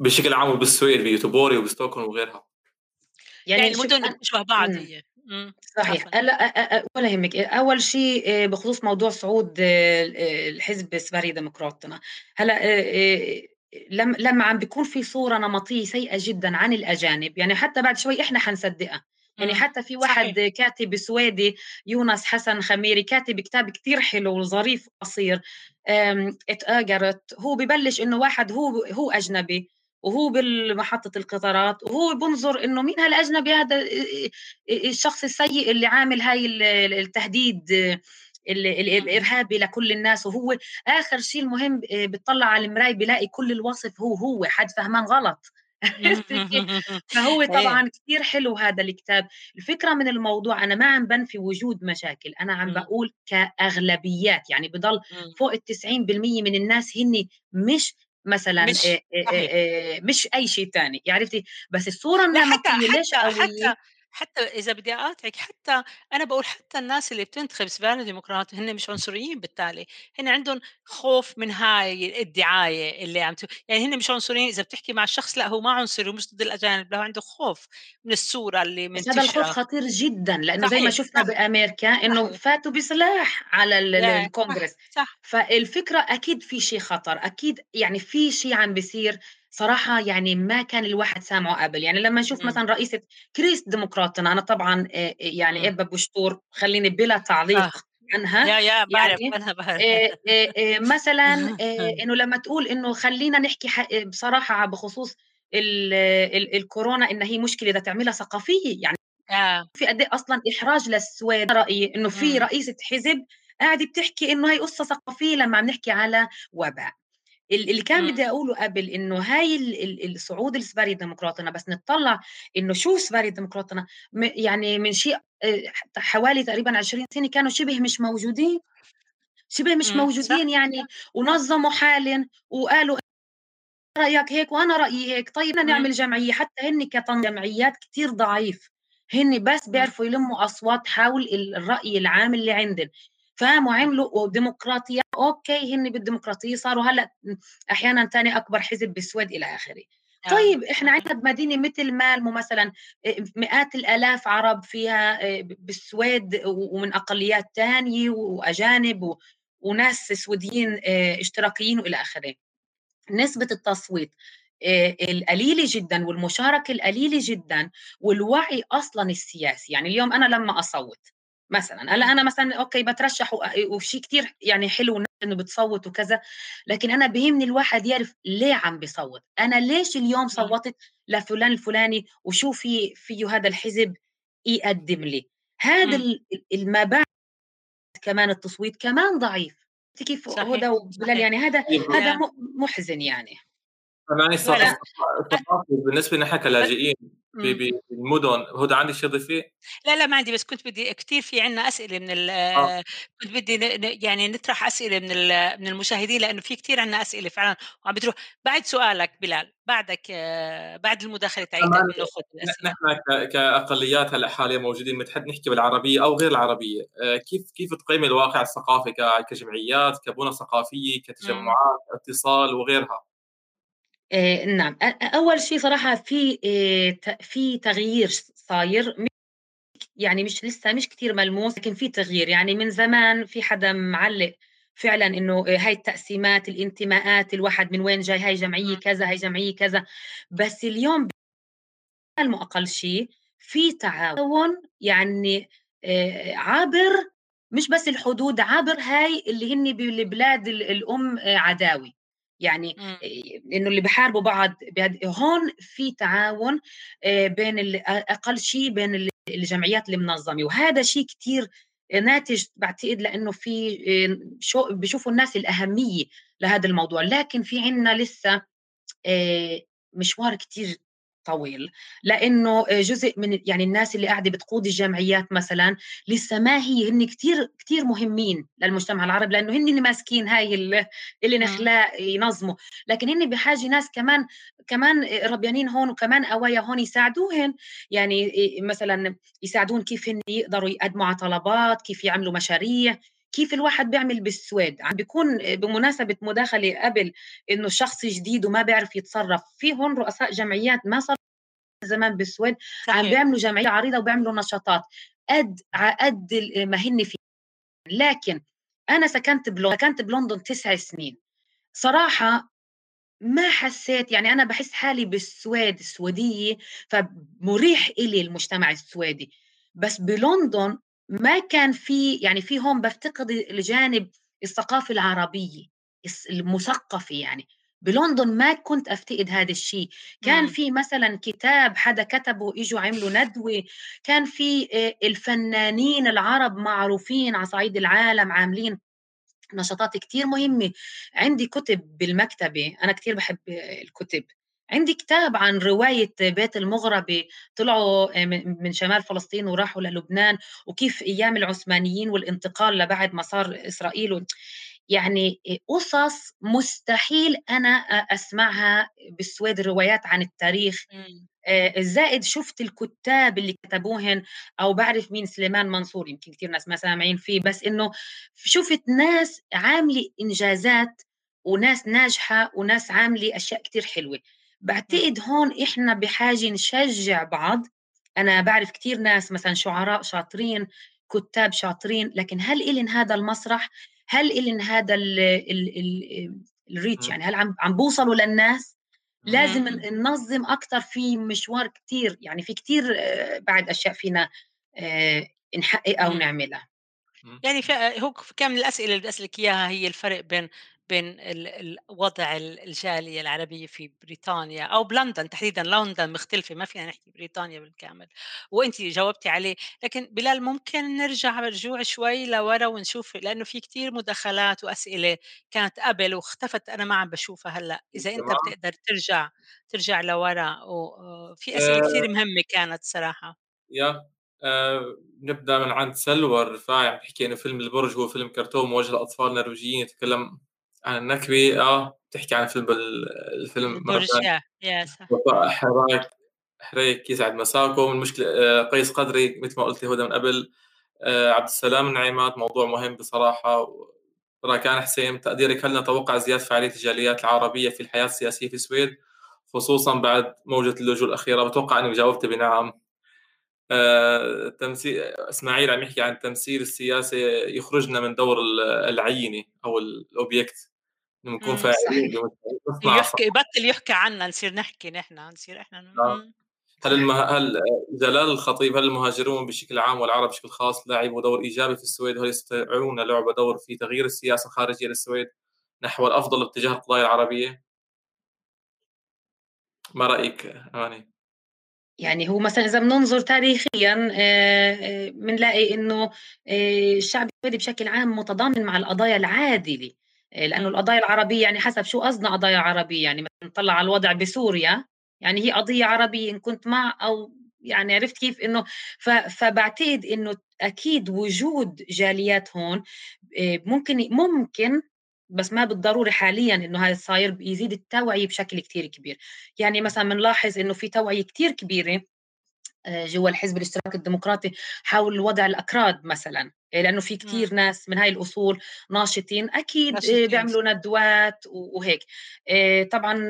بشكل عام وبالسويد بيوتوبوري وبستوكهولم وغيرها. يعني, يعني المدن بتشبه بعض هي. صحيح. هلا ولا يهمك. أول شيء آه، بخصوص موضوع صعود آه، الحزب السباري ديمقراطنا. هلأ آه، لما لما عم بيكون في صورة نمطية سيئة جدا عن الأجانب. يعني حتى بعد شوي إحنا حنصدقها. يعني حتى في واحد صحيح. كاتب سويدي يونس حسن خميري كاتب كتاب كتير حلو وظريف قصير اتأجرت. هو ببلش إنه واحد هو هو أجنبي. وهو بمحطة القطارات وهو بنظر إنه مين هالأجنبي هذا الشخص السيء اللي عامل هاي التهديد الارهابي لكل الناس وهو آخر شيء المهم بتطلع على المراي بلاقي كل الوصف هو هو حد فهمان غلط. فهو طبعا كثير حلو هذا الكتاب. الفكرة من الموضوع أنا ما عم بنفي وجود مشاكل أنا عم بقول كأغلبيات يعني بضل فوق التسعين بالمية من الناس هن مش مثلا مش, إيه إيه إيه مش أي شيء ثاني عرفتي؟ بس الصورة النمطية ليش حتى, حتى حتى إذا بدي أقاطعِك حتى أنا باقول حتى الناس اللي بتنتخب سبايان ديمقراط هن مش عنصريين بالتالي، هن عندهم خوف من هاي الدعاية اللي عم يعني هن مش عنصريين إذا بتحكي مع الشخص لأ هو ما عنصري ومش ضد الأجانب، لأ عنده خوف من الصورة اللي بس هذا الخوف. خطير جدًا، لإنه زي ما صحيح، شُفنا صح، بأمريكا إنه صحيح. فاتوا بسلاح على ال ال ياه! صح، صح. فالفكرة أكيد في شي خطر، أكيد يعني في شي عم بيصير صراحة يعني ما كان الواحد سامعه قبل، يعني لمّا نشوف إمم، مثلًا رئيسة Kristdemokraterna أنا طبعًا يعني إمم. Ebba Busch Thor خلّيني بلا تعليق آه. عنها، يا يا باعرف يعني أنا. آآ آآ آآ مثلًا آآ إنه لمّا تقول إنه خلّينا نحكي بصراحة بخصوص ال ال الكورونا إن هي مشكلة بدها تعملها ثقافية، يعني آه. في قد إيه أصلًا إحراج للسويد برأيي إنه في إمم، رئيسة حزب قاعدة بتحكي إنه هي قصة ثقافية لمّا عم نحكي على وباء. ال اللي كان إمم، بدي أقوله قبل إنه هاي ال ال الصعود السباري ديمقراطنا بس نتطلّع إنه شو سباري ديمقراطنا يعني من شي آآ حوالي تقريبًا 20 سنة كانوا شِبه مش موجودين، شِبه مش إمم، موجودين يعني. ونظّموا حالٍ وقالوا رأيك هيك وأنا رأيي هيك، طيب بدنا إمم، نعمل جمعية، حتى هن كتن جمعيات كتير ضعيف، هن بس بيعرفوا يلمّوا أصوات حول ال الرأي العام اللي عندن، فقاموا إمم، عملوا ديمقراطية أوكي هن بالديمقراطية صاروا هلأ م أحيانًا تاني أكبر حزب بالسويد إلى آخره. آه، طيب صحيح. عندنا بمدينة مثل مالمو مثلًا مئات الآلاف عرب فيها ب بالسويد ومن أقليات تانية وأجانب و وناس سويديين آآ اشتراكيين وإلى آخره. نسبة التصويت القليلة جدًا والمشاركة القليلة جدًا والوعي أصلًا السياسي، يعني اليوم أنا لمّا أصوّت مثلًا، إمم، أنا مثلًا أوكي باترشّح و وشي كتير يعني حلو إنه بتصوّت وكذا، لكن أنا بيهمني الواحد يعرف ليه عم بيصوّت، أنا ليش اليوم صوّتت لفلان الفلاني وشو في فيه هذا الحزب يقدّم لي، هذا ما بعد كمان التصويت كمان ضعيف، كيف هدى وبلال. يعني هذا هذا! مُحزِن يعني. الثقافي بالنسبة ب كلاجئين إمم. بالمدن هدى عندك شيء تضيفيه؟ لا، لا ما عندي، بس كنت بدي كتير في عندنا أسئلة من ال آه كنت بدي يعني نطرح أسئلة من ال من المشاهدين، لإنه في كتير عندنا أسئلة فعلًا وعم بتروح. بعد سؤالك بلال، بعدك آه، بعد بناخد ن- الأسئلة. نحن كأقليات هلأ حاليا موجودين بنتحد نحكي بالعربية أو غير العربية، آه، كيف كيف تقيم الواقع الثقافي كجمعيات كبنى ثقافية إمم، كتجمعات اتصال وغيرها؟ آآ نعم، أ أ أول شي صراحة في ت في تغيير صاير يعني مش لسه مش كتير ملموس، لكن في تغيير، يعني من زمان في حدا معلّق فعلًا إنه آآ هاي التقسيمات، الانتماءات، الواحد من وين جاي، هاي جمعية إمم، كذا، هاي جمعية كذا، بس اليوم مو أقل شي في تعاون يعني عابر مش بس الحدود، عابر هاي اللي هن بالبلاد ال الأم آآ عداوي، يعني إمم، إنه اللي بيحاربوا بعض هون في تعاون بين ال أ أقل شي بين ال الجمعيات المنظمة، وهذا شي كتير ناتج باعتقد لإنه في شو بيشوفوا الناس الأهمية لهذا الموضوع، لكن في عندنا لسه مشوار كتير طويل، لإنه آآ جزء من يعني الناس اللي قاعدة بتقود الجمعيات مثلًا لسه ما هي هن كتير كتير مهمين للمجتمع العربي، لإنه هن اللي ماسكين هاي ال اللي إمم، نخلاق ينظموا، لكن هن بحاجة ناس كمان كمان ربيانين هون وكمان قوايا هون يساعدوهن، يعني آآ مثلًا يساعدوهم كيف هن يقدروا يقدموا على طلبات، كيف يعملوا مشاريع، كيف الواحد بيعمل بالسويد، عم بيكون بمناسبة مداخلة قبل إنه شخص جديد وما بيعرف يتصرّف، في هون رؤساء جمعيات ما صار زمان بالسويد عم صحيح. بيعملوا جمعية عريضة وبيعملوا نشاطات. قد ع قد ما هن فيه، لكن أنا سكنت بلون سكنت بلندن 9 سنين، صراحة ما حسّيت يعني أنا باحس حالي بالسويد، السويدية، فمُريح إلي المجتمع السويدي، بس بلندن ما كان في يعني في هون بافتقد الجانب الثقافة العربية، المثقفة يعني، بلندن ما كنت أفتقد هذا الشي، كان في مثلًا كتاب حدا كتبه إجوا عملوا ندوة، كان في آآ الفنانين العرب معروفين على صعيد العالم عاملين نشاطات كتير مهمة، عندي كُتب بالمكتبة، أنا كتير باحب الكُتب، عندي كتاب عن رواية بيت المغربة، طلعوا آآ من شمال فلسطين وراحوا للبنان، وكيف أيام العثمانيين والانتقال لبعد ما صار إسرائيل يعني آآ قصص مستحيل أنا أ أسمعها بالسويد، روايات عن التاريخ، الزائد شفت الكتاب اللي كتبوهن أو بعرف مين سليمان منصور يمكن كثير ناس ما سامعين فيه بس إنه شفت ناس عاملة إنجازات وناس ناجحة وناس عاملة أشياء كثير حلوة. بعتقد هون إحنا بحاجة نشجع بعض. أنا بعرف كثير ناس مثلا شعراء شاطرين كتاب شاطرين لكن هل إلن هذا المسرح؟ هل إلن هذا الريتش؟ يعني هل عم عم بوصلوا للناس؟ لازم ننظم أكثر في مشوار كثير يعني في كثير آه، بعد أشياء فينا آه، نحققها ونعملها يعني هو كم من الأسئلة اللي بدي أسألك إياها هي الفرق بين بين وضع الجالية العربية في بريطانيا أو بلندن تحديدا لندن مختلفة ما فينا نحكي بريطانيا بالكامل وأنت جاوبتي عليه لكن بلال ممكن نرجع رجوع شوي لورا ونشوف لأنه في كتير مداخلات وأسئلة كانت قبل واختفت أنا ما عم بشوفها هلأ. إذا أنت بتقدر ترجع ترجع لورا وفي أسئلة آه. كثير مهمة كانت صراحة. يا آه نبدأ من عند سلوى الرفاعي عم تحكي إنه فيلم البرج هو فيلم كرتون موجه لأطفال النرويجيين يتكلم عن النكبة آه تحكي عن فيلم الفيلم برجع يا صح حراك حريك يسعد مساكم المشكلة آه، قيس قدري مثل ما قلت هدى من قبل. آه، عبد السلام النعيمات موضوع مهم بصراحة. راكان حسين تقديرك هل نتوقع زيادة فعالية الجاليات العربية في الحياة السياسية في السويد؟ خصوصا بعد موجة اللجوء الأخيرة بتوقع انك جاوبت بنعم. آه، تمثيل إسماعيل عم يحكي عن تمثيل السياسة يخرجنا من دور العينة أو الاوبجكت نكون فاعلين يحكي يبطل يحكي عنا نصير نحكي نحن نصير إحنا آه. هل المه... هل جلال الخطيب هل المهاجرون بشكل عام والعرب بشكل خاص لعبوا دور إيجابي في السويد وهل يستطيعون لعب دور في تغيير السياسة الخارجية للسويد نحو الأفضل اتجاه القضايا العربية؟ ما رأيك اماني؟ يعني هو مثلا إذا بننظر تاريخيا بنلاقي إنه الشعب السويدي بشكل عام متضامن مع القضايا العادلة لأنه القضايا العربية يعني حسب شو قصدنا قضايا عربية يعني مثلا نطلع على الوضع بسوريا يعني هي قضية عربية إن كنت مع أو يعني عرفت كيف إنه فبعتقد إنه أكيد وجود جاليات هون ممكن ممكن بس ما بالضروري حاليا إنه هذا صاير يزيد التوعية بشكل كثير كبير. يعني مثلا بنلاحظ إنه في توعية كثير كبيرة آه، جوا الحزب الاشتراكي الديمقراطي حول وضع الأكراد مثلا آه، لأنه في كثير ناس من هاي الأصول ناشطين أكيد ناشطين. بيعملوا ندوات وهيك. آه، طبعا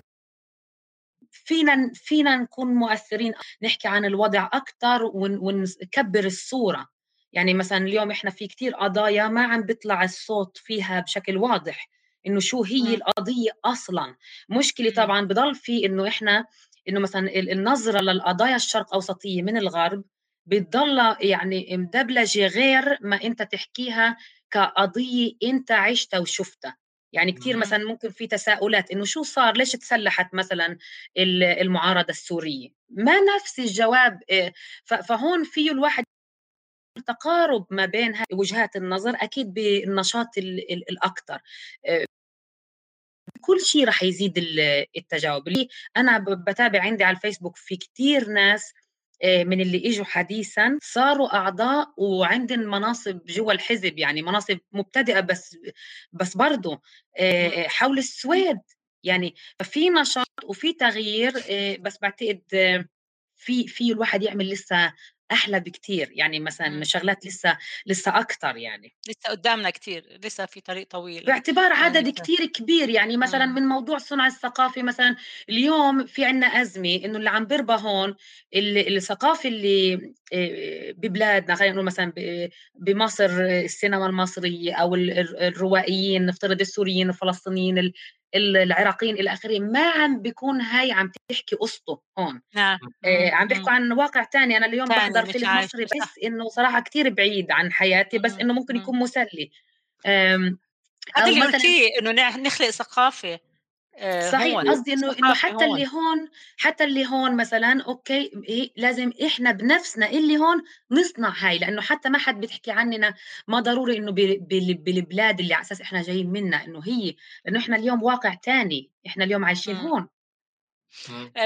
فينا فينا نكون مؤثرين نحكي عن الوضع أكثر ونكبر الصورة. يعني مثلا اليوم إحنا في كثير قضايا ما عم بيطلع الصوت فيها بشكل واضح إنه شو هي القضية أصلا. مشكلة طبعا بضل في إنه إحنا إنه مثلا النظرة للقضايا الشرق اوسطيه من الغرب بتضل يعني مدبلجة غير ما أنت تحكيها كقضية أنت عشتها وشفتها. يعني كثير مثلا ممكن في تساؤلات إنه شو صار؟ ليش تسلحت مثلا المعارضة السورية؟ ما نفس الجواب آه، فهون فيه الواحد تقارب ما بين وجهات النظر أكيد بالنشاط الاكثر آه، كل شيء رح يزيد التجاوب. اللي أنا بتابع عندي على الفيسبوك في كثير ناس آه، من اللي إجوا حديثا صاروا أعضاء وعندهم مناصب جوا الحزب يعني مناصب مبتدئة بس بس برضه آه، حول السويد. يعني ففي نشاط وفي تغيير بس بعتقد في في الواحد يعمل لسه أحلى بكثير يعني مثلا م. شغلات لسه لسه أكثر يعني لسه قدامنا كثير لسه في طريق طويل باعتبار عدد يعني كثير كبير يعني مثلا م. من موضوع الصنع الثقافي مثلا اليوم في عندنا أزمة إنه اللي عم بيربى هون الثقافة اللي ببلادنا خلينا نقول مثلا بمصر السينما المصرية أو الروائيين نفترض السوريين الفلسطينيين العراقيين إلى آخره ما عم بيكون هاي عم تحكي قصته هون. نعم. آه عم بيحكوا عن واقع تاني. أنا اليوم بحضر فيلم مصري بس إنه صراحة كتير بعيد عن حياتي بس إنه ممكن يكون مسلي. هذا اللي قلتيه إنه نخلق ثقافة. صحيح قصدي إنه إنه حتى هون. اللي هون حتى اللي هون مثلا أوكي لازم إحنا بنفسنا اللي هون نصنع هاي لأنه حتى ما حد بتحكي عننا ما ضروري إنه بالبلاد اللي على أساس إحنا جايين منها إنه هي لأنه إحنا اليوم واقع تاني إحنا اليوم عايشين م. هون آه،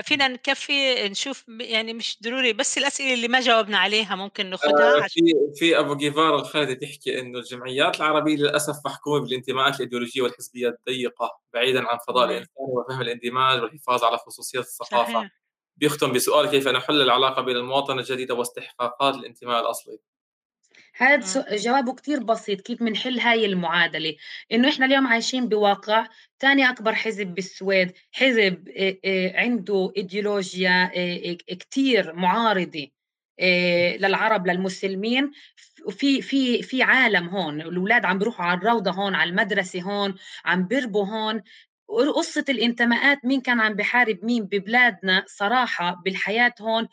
فينا نكفي نشوف يعني مش ضروري بس الأسئلة اللي ما جاوبنا عليها ممكن ناخذها آه في في أبو جيفار الخالدي تحكي إنه الجمعيات العربية للأسف محكومة بالانتماءات الإيديولوجية والحزبية الضيقة بعيدا عن فضاء الإنسان وفهم الاندماج والحفاظ على خصوصيه الثقافة. صحيح. بيختم بسؤال كيف نحل العلاقة بين المواطنة الجديدة واستحقاقات الانتماء الأصلي؟ هذا جوابه كتير بسيط كيف بنحل هاي المعادلة؟ إنه إحنا اليوم عايشين بواقع ثاني أكبر حزب بالسويد حزب عنده إيديولوجيا كتير معارضة للعرب للمسلمين. في في في عالم هون الأولاد عم بيروحوا على الروضة هون على المدرسة هون عم بيربوا هون. قصة الانتماءات مين كان عم بحارب مين ببلادنا صراحة بالحياة هون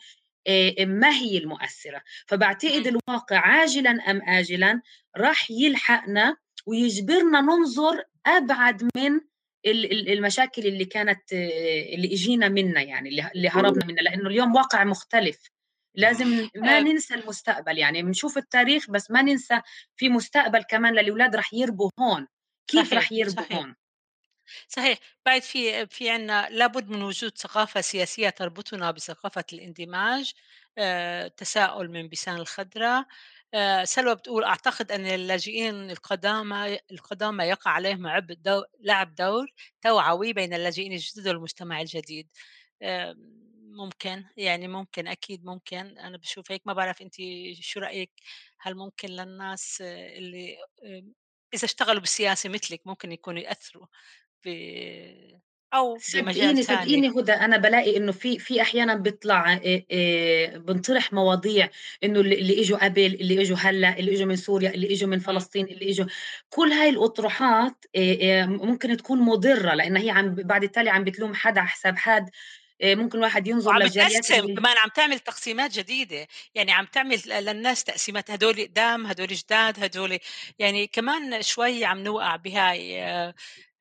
ما هي المؤثرة؟ فبعتقد الواقع عاجلا أم آجلا راح يلحقنا ويجبرنا ننظر أبعد من المشاكل اللي كانت اللي إجينا منها يعني اللي هربنا منها لأنه اليوم واقع مختلف. لازم ما ننسى المستقبل يعني بنشوف التاريخ بس ما ننسى في مستقبل كمان للأولاد رح يربوا هون. كيف صحيح. رح يربوا صحيح. هون؟ صحيح. بعد في في عنا لابد من وجود ثقافة سياسية تربطنا بثقافة الاندماج آه، تساؤل من بسان الخضراء آه، سلوى بتقول أعتقد أن اللاجئين القدامى القدامى يقع عليهم عبء دو لعب دور توعوي بين اللاجئين الجدد والمجتمع الجديد. ممكن يعني ممكن أكيد ممكن. أنا بشوف هيك ما بعرف أنت شو رأيك؟ هل ممكن للناس اللي إذا اشتغلوا بالسياسة مثلك ممكن يكونوا يأثروا ب بمجال صدقيني صدقيني هدى أنا بلاقي إنه في في أحيانا بيطلع بنطرح مواضيع إنه اللي إجوا قبل اللي إجوا هلأ اللي إجوا من سوريا اللي إجوا من فلسطين اللي إجوا كل هاي الأطروحات ممكن تكون مضرة لأن هي عم بعد التالي عم بتلوم حدا حساب حد. ممكن واحد ينظر وعم بتقسم كمان عم تعمل تقسيمات جديدة يعني عم تعمل للناس تقسيمات هدول قدام هدول جداد هدول يعني كمان شوي عم نوقع بهاي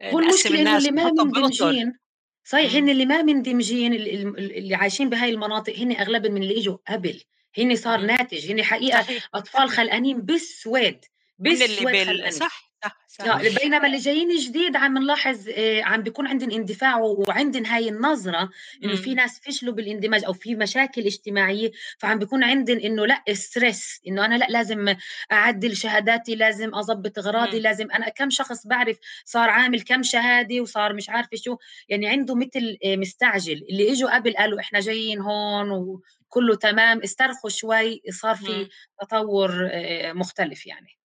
هو المشكلة إنه اللي ما مندمجين صحيح هن اللي ما مندمجين اللي عايشين بهاي المناطق هن اغلبهم من اللي إجوا قبل هن صار ناتج هن حقيقة صحيح. أطفال خلقانين بالسويد بالسويد صح. صح صح. بينما اللي جايين جديد عم نلاحظ آه، عم بيكون عندهم اندفاع وعندهم هاي النظرة إنه في ناس فشلوا بالاندماج أو في مشاكل اجتماعية فعم بيكون عندهم إنه لأ ستريس إنه أنا لأ لازم أعدل شهاداتي لازم أضبط أغراضي لازم أنا كم شخص بعرف صار عامل كم شهادة وصار مش عارفة شو. يعني عنده مثل آه، مستعجل. اللي إجوا قبل قالوا إحنا جايين هون وكله تمام استرخوا شوي صار في تطور آه، مختلف يعني.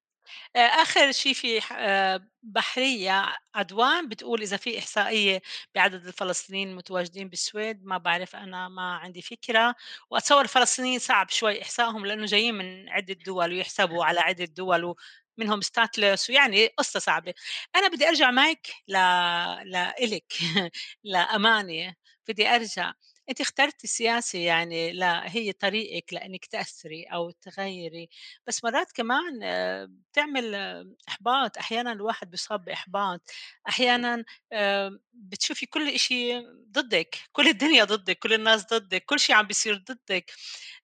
آه، آخر شيء في آه، بحرية عدوان بتقول إذا في إحصائية بعدد الفلسطينيين المتواجدين بالسويد ما بعرف أنا ما عندي فكرة. وأتصور الفلسطينيين صعب شوي إحصائهم لأنه جايين من عدة دول ويحسبوا على عدة دول ومنهم ستاتلس ويعني قصة صعبة. أنا بدي أرجع معك ل... لإلك لأمانة بدي أرجع. أنتِ اخترتِ السياسة يعني لا هي طريقِك لإنِّك تأثّري أو تغيّري، بس مرات كمان آه، بتعمل آه، إحباط، أحيانًا الواحد بيصاب بإحباط، أحيانًا آه، بتشوفي كل إشي ضدِّك، كل الدنيا ضدِّك، كل الناس ضدِّك، كل شي عم بيصير ضدِّك.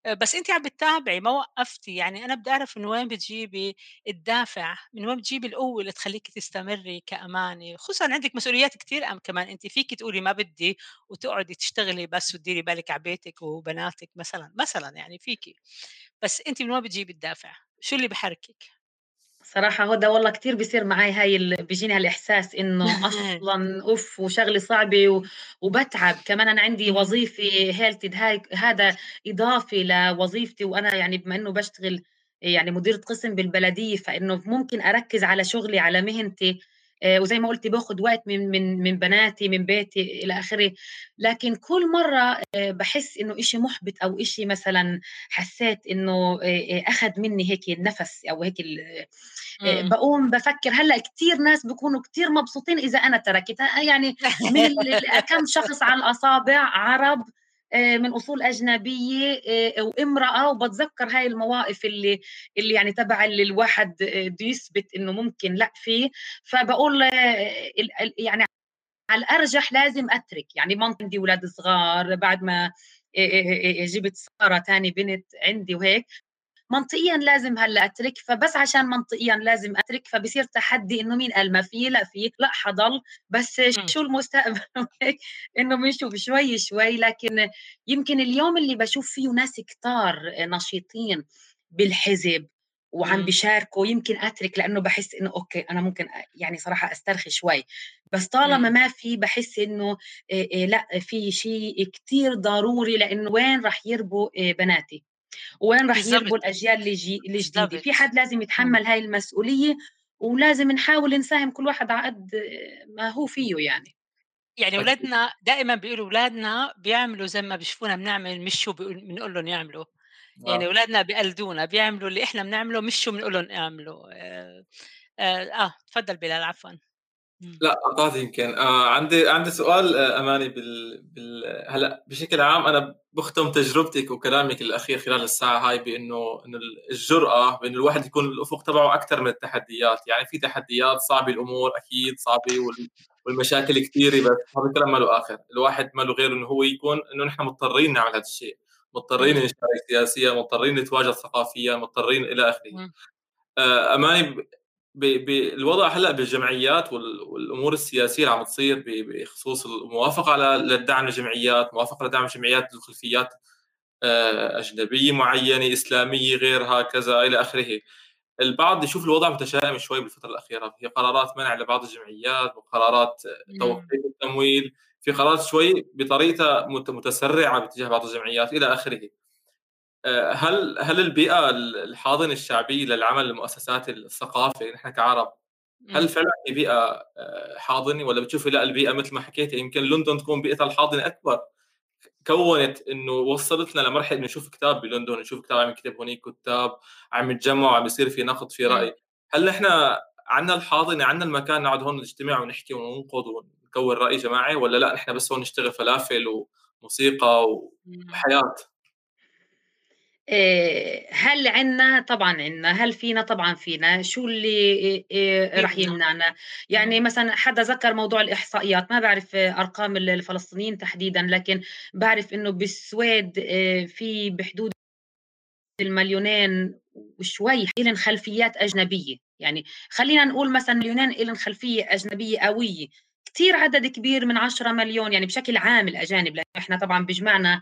آه، بس أنتِ عم بتتابعي ما وقّفتِ، يعني أنا بدي أعرف من وين بتجيبي الدافع، من وين بتجيبي القوة اللي تخلّيكِ تستمري كأمانة، خصوصًا عندِك مسؤوليات كتير أم كمان أنتِ فيكِ تقولي ما بدي وتقعدي تشتغلي بس وتديري بالِك على بيتِك وبناتِك مثلًا، مثلًا يعني فيكِ، بس أنتِ من وين بتجيبي الدافع؟ شو اللي بيحركِك؟ صراحة هدى والله كتير بيصير معي هاي ال... بيجيني هالإحساس إنه أصلا أوف وشغلة صعبة و... وبتعب كمان أنا عندي وظيفة هيلتد هاي هذا إضافة لوظيفتي وأنا يعني بما إنه بشتغل يعني مديرة قسم بالبلدية فإنه ممكن أركز على شغلي على مهنتي وزي ما قلتي باخذ وقت من من من بناتي من بيتي إلى آخره. لكن كل مرة آه، بحس إنه إشي محبط أو إشي مثلا حسيت إنه آه، أخذ مني هيك النفس أو هيك بقوم بفكر هلأ كثير ناس بيكونوا كثير مبسوطين إذا أنا تركت. يعني من كم شخص على الأصابع عرب آه، من أصول أجنبية آه، وامرأة وبتذكر هاي المواقف اللي اللي يعني تبع اللي الواحد آه، بده يثبت إنه ممكن لأ فيه فبقول يعني على الأرجح لازم أترك. يعني ما عندي أولاد صغار بعد ما جبت سارة ثاني بنت عندي وهيك. منطقيا لازم هلأ أترك فبس عشان منطقيا لازم أترك فبصير تحدي إنه مين قال ما في لا في لا حضل. بس شو المستقبل؟ إنه بنشوف شوي شوي. لكن يمكن اليوم اللي بشوف فيه ناس كتار نشيطين بالحزب وعم. بيشاركوا يمكن أترك لأنه بحس إنه أوكي أنا ممكن يعني صراحة أسترخي شوي. بس طالما. ما في بحس إنه إيه إيه لأ في شيء كتير ضروري لأنه وين رح يربوا إيه بناتي؟ وين بالضبط. يربوا الأجيال اللي الجديده. في حد لازم يتحمل هاي المسؤولية ولازم نحاول نساهم كل واحد على قد ما هو فيه يعني يعني أكيد. ولادنا دائمًا بيقولوا ولادنا بيعملوا زي ما بيشوفونا بنعمل مش شو بنقول لهم يعملوا، يعني آه. ولادنا بيقلدونا، بيعملوا اللي إحنا بنعمله مش شو بنقول لهم اعملوا آآ آآ آه، تفضل بلال عفوًا. لا قاطعت يمكن. آه عندي عندي سؤال آه أماني بال, بال هلأ بشكل عام أنا بختم تجربتك وكلامك الأخير خلال الساعة هاي بأنه إنه الجرأة بأنه الواحد يكون الافق تبعه أكثر من التحديات. يعني في تحديات صعبة الأمور أكيد صعبة وال والمشاكل كثيرة بس هذا الكلام ما له آخر. الواحد ما له غير إنه هو يكون إنه نحن مضطرين نعمل هذا الشيء. مضطرين. نشارك سياسيا مضطرين نتواجد ثقافيا مضطرين إلى آخره. آه، أماني ب- بالوضع هلأ بالجمعيات وال- والأمور السياسية اللي عم تصير بخصوص الموافقة على للدعم الجمعيات، موافقة لدعم جمعيات ذو خلفيات آه، أجنبية معينة، إسلامية غيرها كذا إلى آخره. البعض يشوف الوضع متشائم شوي بالفترة الأخيرة، في قرارات منع لبعض الجمعيات وقرارات. توقيف التمويل، في قرارات شوي بطريقتها مت- متسرعة باتجاه بعض الجمعيات إلى آخره. هل هل البيئة الحاضنة الشعبية للعمل المؤسسات الثقافه نحن كعرب هل. فعلا هي بيئة آه، حاضنة ولا بتشوفي لا البيئة مثل ما حكيتي يمكن لندن تكون بيئتها الحاضنة أكبر كونت إنه وصلتنا لمرحلة إنه نشوف كتاب بلندن نشوف كتاب عم يكتب هناك كتاب عم يتجمعوا عم يصير في نقد في. رأي هل نحن عندنا الحاضنة عندنا المكان نقعد هون نجتمع ونحكي وننقد ونكون رأي جماعي ولا لا نحن بس هون نشتغل فلافل وموسيقى. وحياة هل عنا؟ طبعا عنا. هل فينا؟ طبعا فينا. شو اللي إيه، إيه، رح يمنع. يمنعنا؟ يعني إمم. مثلا حدا ذكر موضوع الإحصائيات. ما بعرف آه، أرقام ال- الفلسطينيين تحديدا لكن بعرف إنه بالسويد آه، في بحدود المليونين وشوي إلن خلفيات أجنبية. يعني خلينا نقول مثلا مليونين إلن خلفية أجنبية قوية. كتير عدد كبير من 10 مليون يعني بشكل عام الأجانب. لأنه إحنا طبعا بجمعنا آه،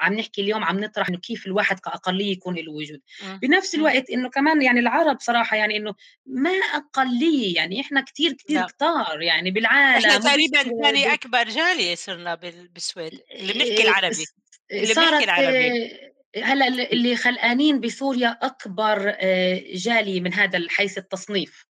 عم نحكي اليوم عم نطرح إنه كيف الواحد كاقليه يكون له وجود. بنفس. الوقت إنه كمان يعني العرب صراحة يعني إنه ما أقلية يعني إحنا كتير كتير لا. كتار يعني بالعالم إحنا تقريبًا ثاني أكبر جالية صرنا بال بالسويد، اللي بنحكي إيه، العربي، س- اللي بنحكي العربي. آه، هلأ اللي- خلقانين بسوريا أكبر آه، جالية من هذا حيث التصنيف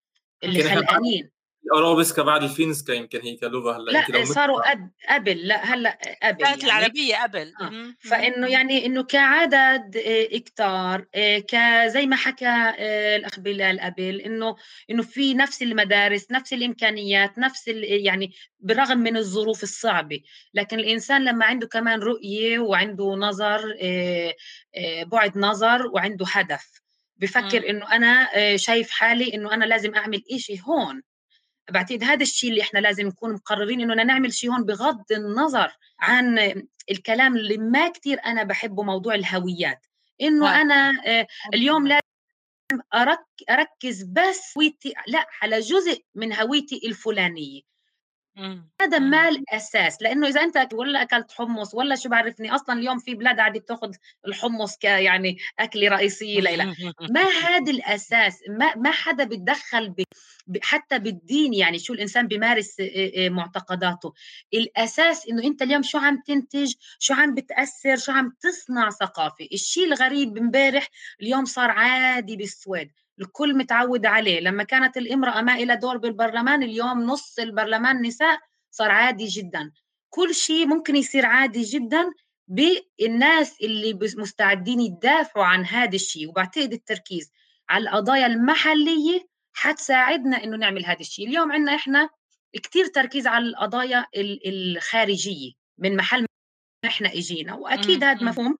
اللي خلقانين الاوروبسكا بعد الفينسكا يمكن هي كلغة هلا لا صاروا قد قبل لا هلا قبل كانت يعني العربية قبل. آه. فإنه. يعني إنه كعدد آه، كتار آه، كزي ما حكى آه، الأخ بلال قبل إنه إنه في نفس المدارس نفس الإمكانيات نفس ال- يعني بالرغم من الظروف الصعبة لكن الإنسان لما عنده كمان رؤية وعنده نظر بعد نظر وعنده هدف. بفكر إنه أنا شايف حالي إنه أنا لازم أعمل إشي هون بعتقد هذا الشيء اللي إحنا لازم نكون مقررين إنه نعمل شيء هون بغض النظر عن الكلام اللي ما كتير أنا بحبه موضوع الهويات. إنه. أنا آه، اليوم لازم أرك أركز بس هويتي لا على جزء من هويتي الفلانية. هذا إمم. ما الأساس لأنه إذا أنت ولا أكلت حمص ولا شو بعرفني أصلا اليوم في بلاد قاعدة تاخذ الحمص ك يعني أكلة رئيسية لإلها ما هذا الأساس؟ ما ما حدا بيتدخل ب... ب- حتى بالدين يعني شو الإنسان بيمارس معتقداته. الأساس إنه أنت اليوم شو عم تنتج شو عم بتأثر شو عم تصنع ثقافة. الشيء الغريب امبارح اليوم صار عادي بالسويد. الكل متعود عليه. لما كانت الامرأة ما لها دور بالبرلمان اليوم نص البرلمان نساء صار عادي جدا. كل شيء ممكن يصير عادي جدا بالناس اللي مستعدين يدافعوا عن هذا الشيء. وبعتقد التركيز على القضايا المحلية حتساعدنا إنه نعمل هذا الشيء. اليوم عندنا إحنا كتير تركيز على القضايا ال- الخارجية من محل ما إحنا إجينا. وأكيد هذا. مفهوم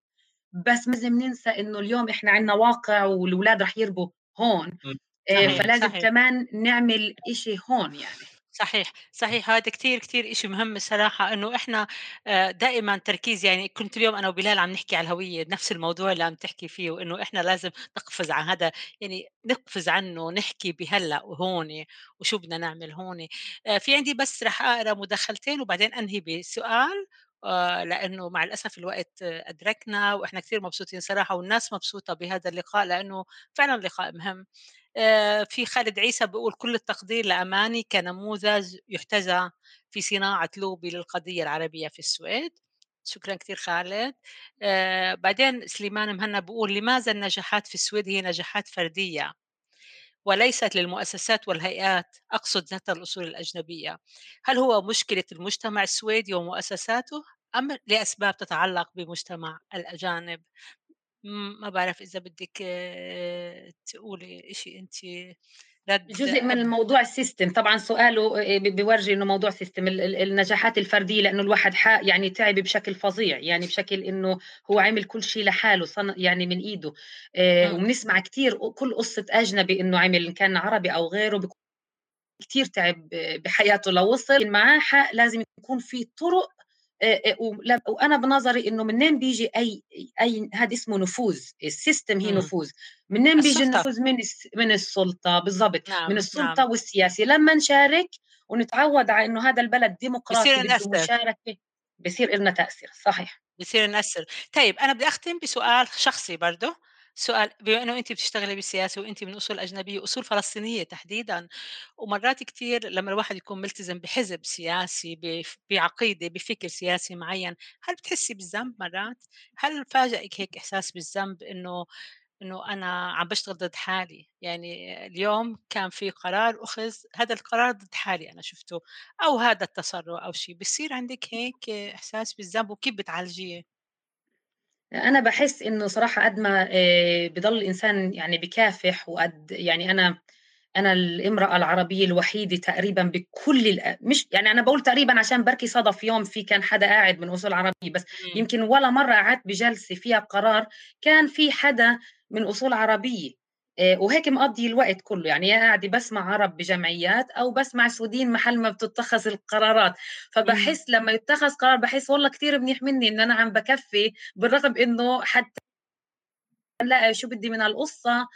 بس لازم ننسى إنه اليوم إحنا عندنا واقع والأولاد رح يربوا هون مم. آه، صحيح، فلازم صحيح. كمان نعمل إشي هون يعني صحيح، صحيح هذا كتير، كتير إشي مهم الصراحة إنه إحنا دائمًا تركيز يعني كنت اليوم أنا وبلال عم نحكي على الهوية، نفس الموضوع اللي عم تحكي فيه، وإنه إحنا لازم نقفز على هذا يعني نقفز عنه، نحكي بهلأ وهون وشو بدنا نعمل هون. في عندي بس رح أقرأ مداخلتين وبعدين أنهي بسؤال آه، لأنه مع الأسف الوقت أدركنا وإحنا كثير مبسوطين صراحة والناس مبسوطة بهذا اللقاء لأنه فعلا لقاء مهم. آه، في خالد عيسى بيقول كل التقدير لأماني كنموذج يحتذى في صناعة لوبي للقضية العربية في السويد. شكرا كثير خالد. آه بعدين سليمان مهنا بيقول لماذا النجاحات في السويد هي نجاحات فردية؟ وليست للمؤسسات والهيئات أقصد ذات الأصول الأجنبية. هل هو مشكلة المجتمع السويدي ومؤسساته أم لأسباب تتعلق بمجتمع الأجانب؟ ما بعرف إذا بدك آه، تقولي إشي أنت رد جزء من الموضوع ال system طبعا سؤاله آه، بيورجي إنه موضوع system النجاحات الفردية لأنه الواحد يعني تعب بشكل فظيع يعني بشكل إنه هو عمل كل شيء لحاله صن يعني من إيده. آه وبنسمع كثير كل قصة أجنبي إنه عمل إن كان عربي أو غيره كثير تعب بحياته لو وصل معاه حق لازم يكون في طرق آه، آه، وأنا بنظري إنه منين بيجي أي أي هذا اسمه نفوذ السيستم هي نفوذ. منين بيجي النفوذ؟ من من السلطة بالضبط نعم. من السلطة نعم. والسياسة. لما نشارك ونتعود على إنه هذا البلد ديمقراطي بده مشاركة بصير لنا تأثير صحيح. بصير نأثر طيب أنا بدي أختم بسؤال شخصي برضه. سؤال بما إنه أنتِ بتشتغلي بالسياسة وأنتِ من أصول أجنبية، أصول فلسطينية تحديدًا، ومرات كتير لمّا الواحد يكون ملتزم بحزب سياسي، بف بعقيدة، بفكر سياسي معين، هل بتحسي بالذنب مرات؟ هل فاجئِك هيك إحساس بالذنب إنه إنه أنا عم باشتغل ضد حالي؟ يعني اليوم كان في قرار أُخِذ، هذا القرار ضد حالي أنا شُفته، أو هذا التصرُّف أو شي، بيصير عندِك هيك إحساس بالذنب وكيف بتعالجيه؟ أنا باحس إنه صراحة قد ما آه، بضل الإنسان يعني بكافح وقد يعني أنا أنا الامرأة العربية الوحيدة تقريبًا بكل الأ مش يعني أنا بقول تقريبًا عشان بركي صدف يوم في كان حدا قاعد من أصول عربية، بس يمكن ولا مرّة قعدت بجلسة فيها قرار كان في حدا من أصول عربية. آه، وهيك مقضي الوقت كله. يعني يا قاعدة بسمع عرب بجمعيات أو بسمع سودين محل ما بتتخذ القرارات. فبحس لما يتخذ قرار بحس والله كثير منيح مني إن أنا عم بكفي بالرغم إنه حتى لا شو بدي من القصة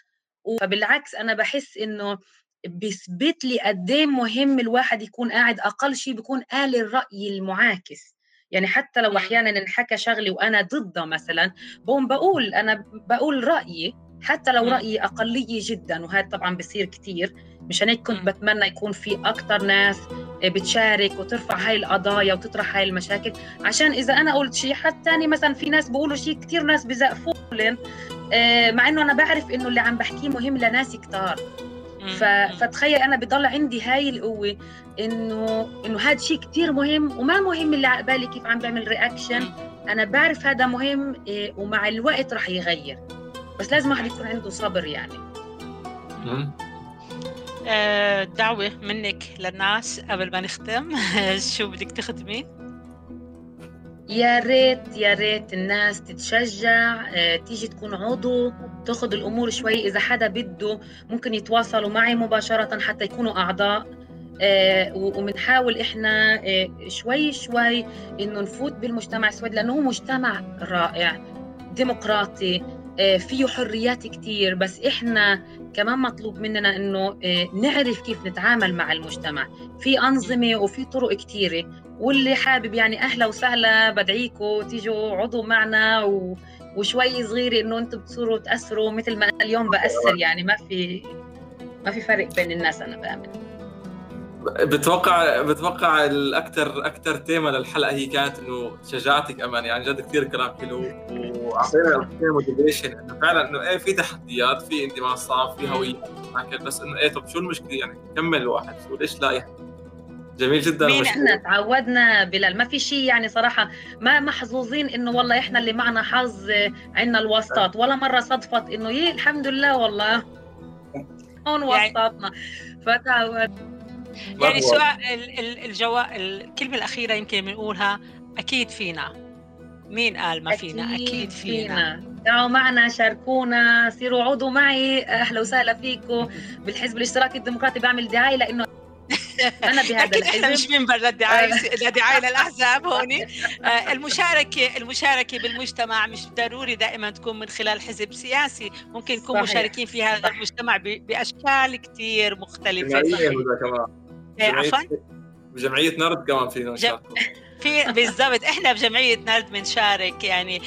فبالعكس أنا بحس إنه بيثبت لي قد إيه مهم الواحد يكون قاعد أقل شيء بيكون قال الرأي المعاكس. يعني حتى لو أحيانا انحكى شغلي وأنا ضده مثلا بقوم بقول أنا بقول رأيي. حتى لو رأيي أقلية جدا وهذا طبعا بصير كتير. مشان هيك كنت بتمنى يكون في أكتر ناس بتشارك وترفع هاي القضايا وتطرح هاي المشاكل. عشان إذا أنا قلت شيء حد تاني مثلا في ناس بيقولوا شيء كتير ناس بزقفوا آه، مع إنه أنا بعرف إنه اللي عم بحكيه مهم لناس كتار. ف... فتخيل أنا بضل عندي هاي القوة انه إنه هذا شيء كثير مهم وما مهم اللي قبالي كيف عم بعمل reaction أنا بعرف هذا مهم إيه، ومع الوقت رح يغير. بس لازم واحد يكون عنده صبر يعني. آه، دعوة منك للناس قبل ما نختم. شو بدك تختمي؟ يا ريت يا ريت الناس تتشجع آه، تيجي تكون عضو تاخذ الأمور شوي إذا حدا بده. ممكن يتواصلوا معي مباشرة حتى يكونوا أعضاء. آه، وبنحاول إحنا شوي شوي إنه نفوت بالمجتمع السويدي لأنه هو مجتمع رائع ديمقراطي فيه حريات كتير بس إحنا كمان مطلوب مننا إنه آه، نعرف كيف نتعامل مع المجتمع. في أنظمة وفي طرق كتيرة. واللي حابب يعني أهلا وسهلا بدعيكم تيجوا عضو معنا و... وشوي صغيرة إنه أنتم بتصيروا تأثروا مثل ما أنا اليوم بأثر. يعني ما في ما في فرق بين الناس أنا بآمن. بتوقع بتوقع الاكثر أكثر تيمة للحلقة هي كانت إنه شجاعتك أمان. يعني جد كثير كلام حلو واعطينا موتيفيشن انه فعلا إنه إيه في تحديات في انتماء صعب في هوية بس إنه إيه طب شو المشكلة؟ يعني كمل الواحد شو ليش لا يعني؟ جميل جدا مين إحنا؟ تعودنا بلال. ما في شيء يعني صراحة ما محظوظين إنه والله إحنا اللي معنا حظ عندنا الواسطات ولا مرة صدفت إنه يي الحمد لله والله. هون يعني واسطاتنا فتعود. يعني سؤال الجواب الكلمة الأخيرة يمكن بنقولها أكيد فينا. مين قال ما فينا؟ أكيد, أكيد فينا, تعالوا معنا شاركونا صيروا عضو معي. أهلا وسهلا فيكم. بالحزب الاشتراكي الديمقراطي بعمل دعاية لأنه أنا بهذا أكيد إحنا مش من برا الدعاية الدعايه للأحزاب هون. آه، المشاركة المشاركة بالمجتمع مش ضروري دائما تكون من خلال حزب سياسي. ممكن نكون مشاركين في هذا المجتمع بأشكال كثير مختلفة. إيه، عفوا؟ وجمعيه نرد كمان فينا نشارك في بالضبط. إحنا بجمعية نارد بنشارك يعني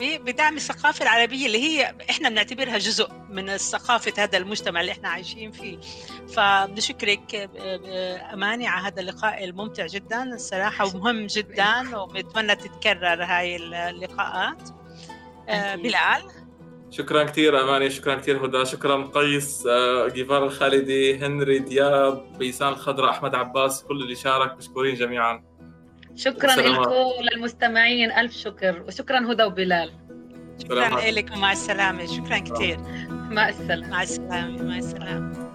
بدعم الثقافة العربية اللي هي إحنا بنعتبرها جزء من ثقافة هذا المجتمع اللي إحنا عايشين فيه. فبنشكرك أماني على هذا اللقاء الممتع جدا الصراحه ومهم جدا وبنتمنى تتكرر هاي اللقاءات. آه، بلال؟ شكرا كثير أماني شكرا كثير هدى. شكرا قيس آه، جيفار الخالدي هنري دياب بيسان الخضراء أحمد عباس كل اللي شارك. مشكورين جميعا. شكرا لكم للمستمعين ألف شكر. وشكرا هدى وبلال. شكرا. لكم. مع السلامة. شكرا كثير مع السلامة. مع السلامة. مع السلامة.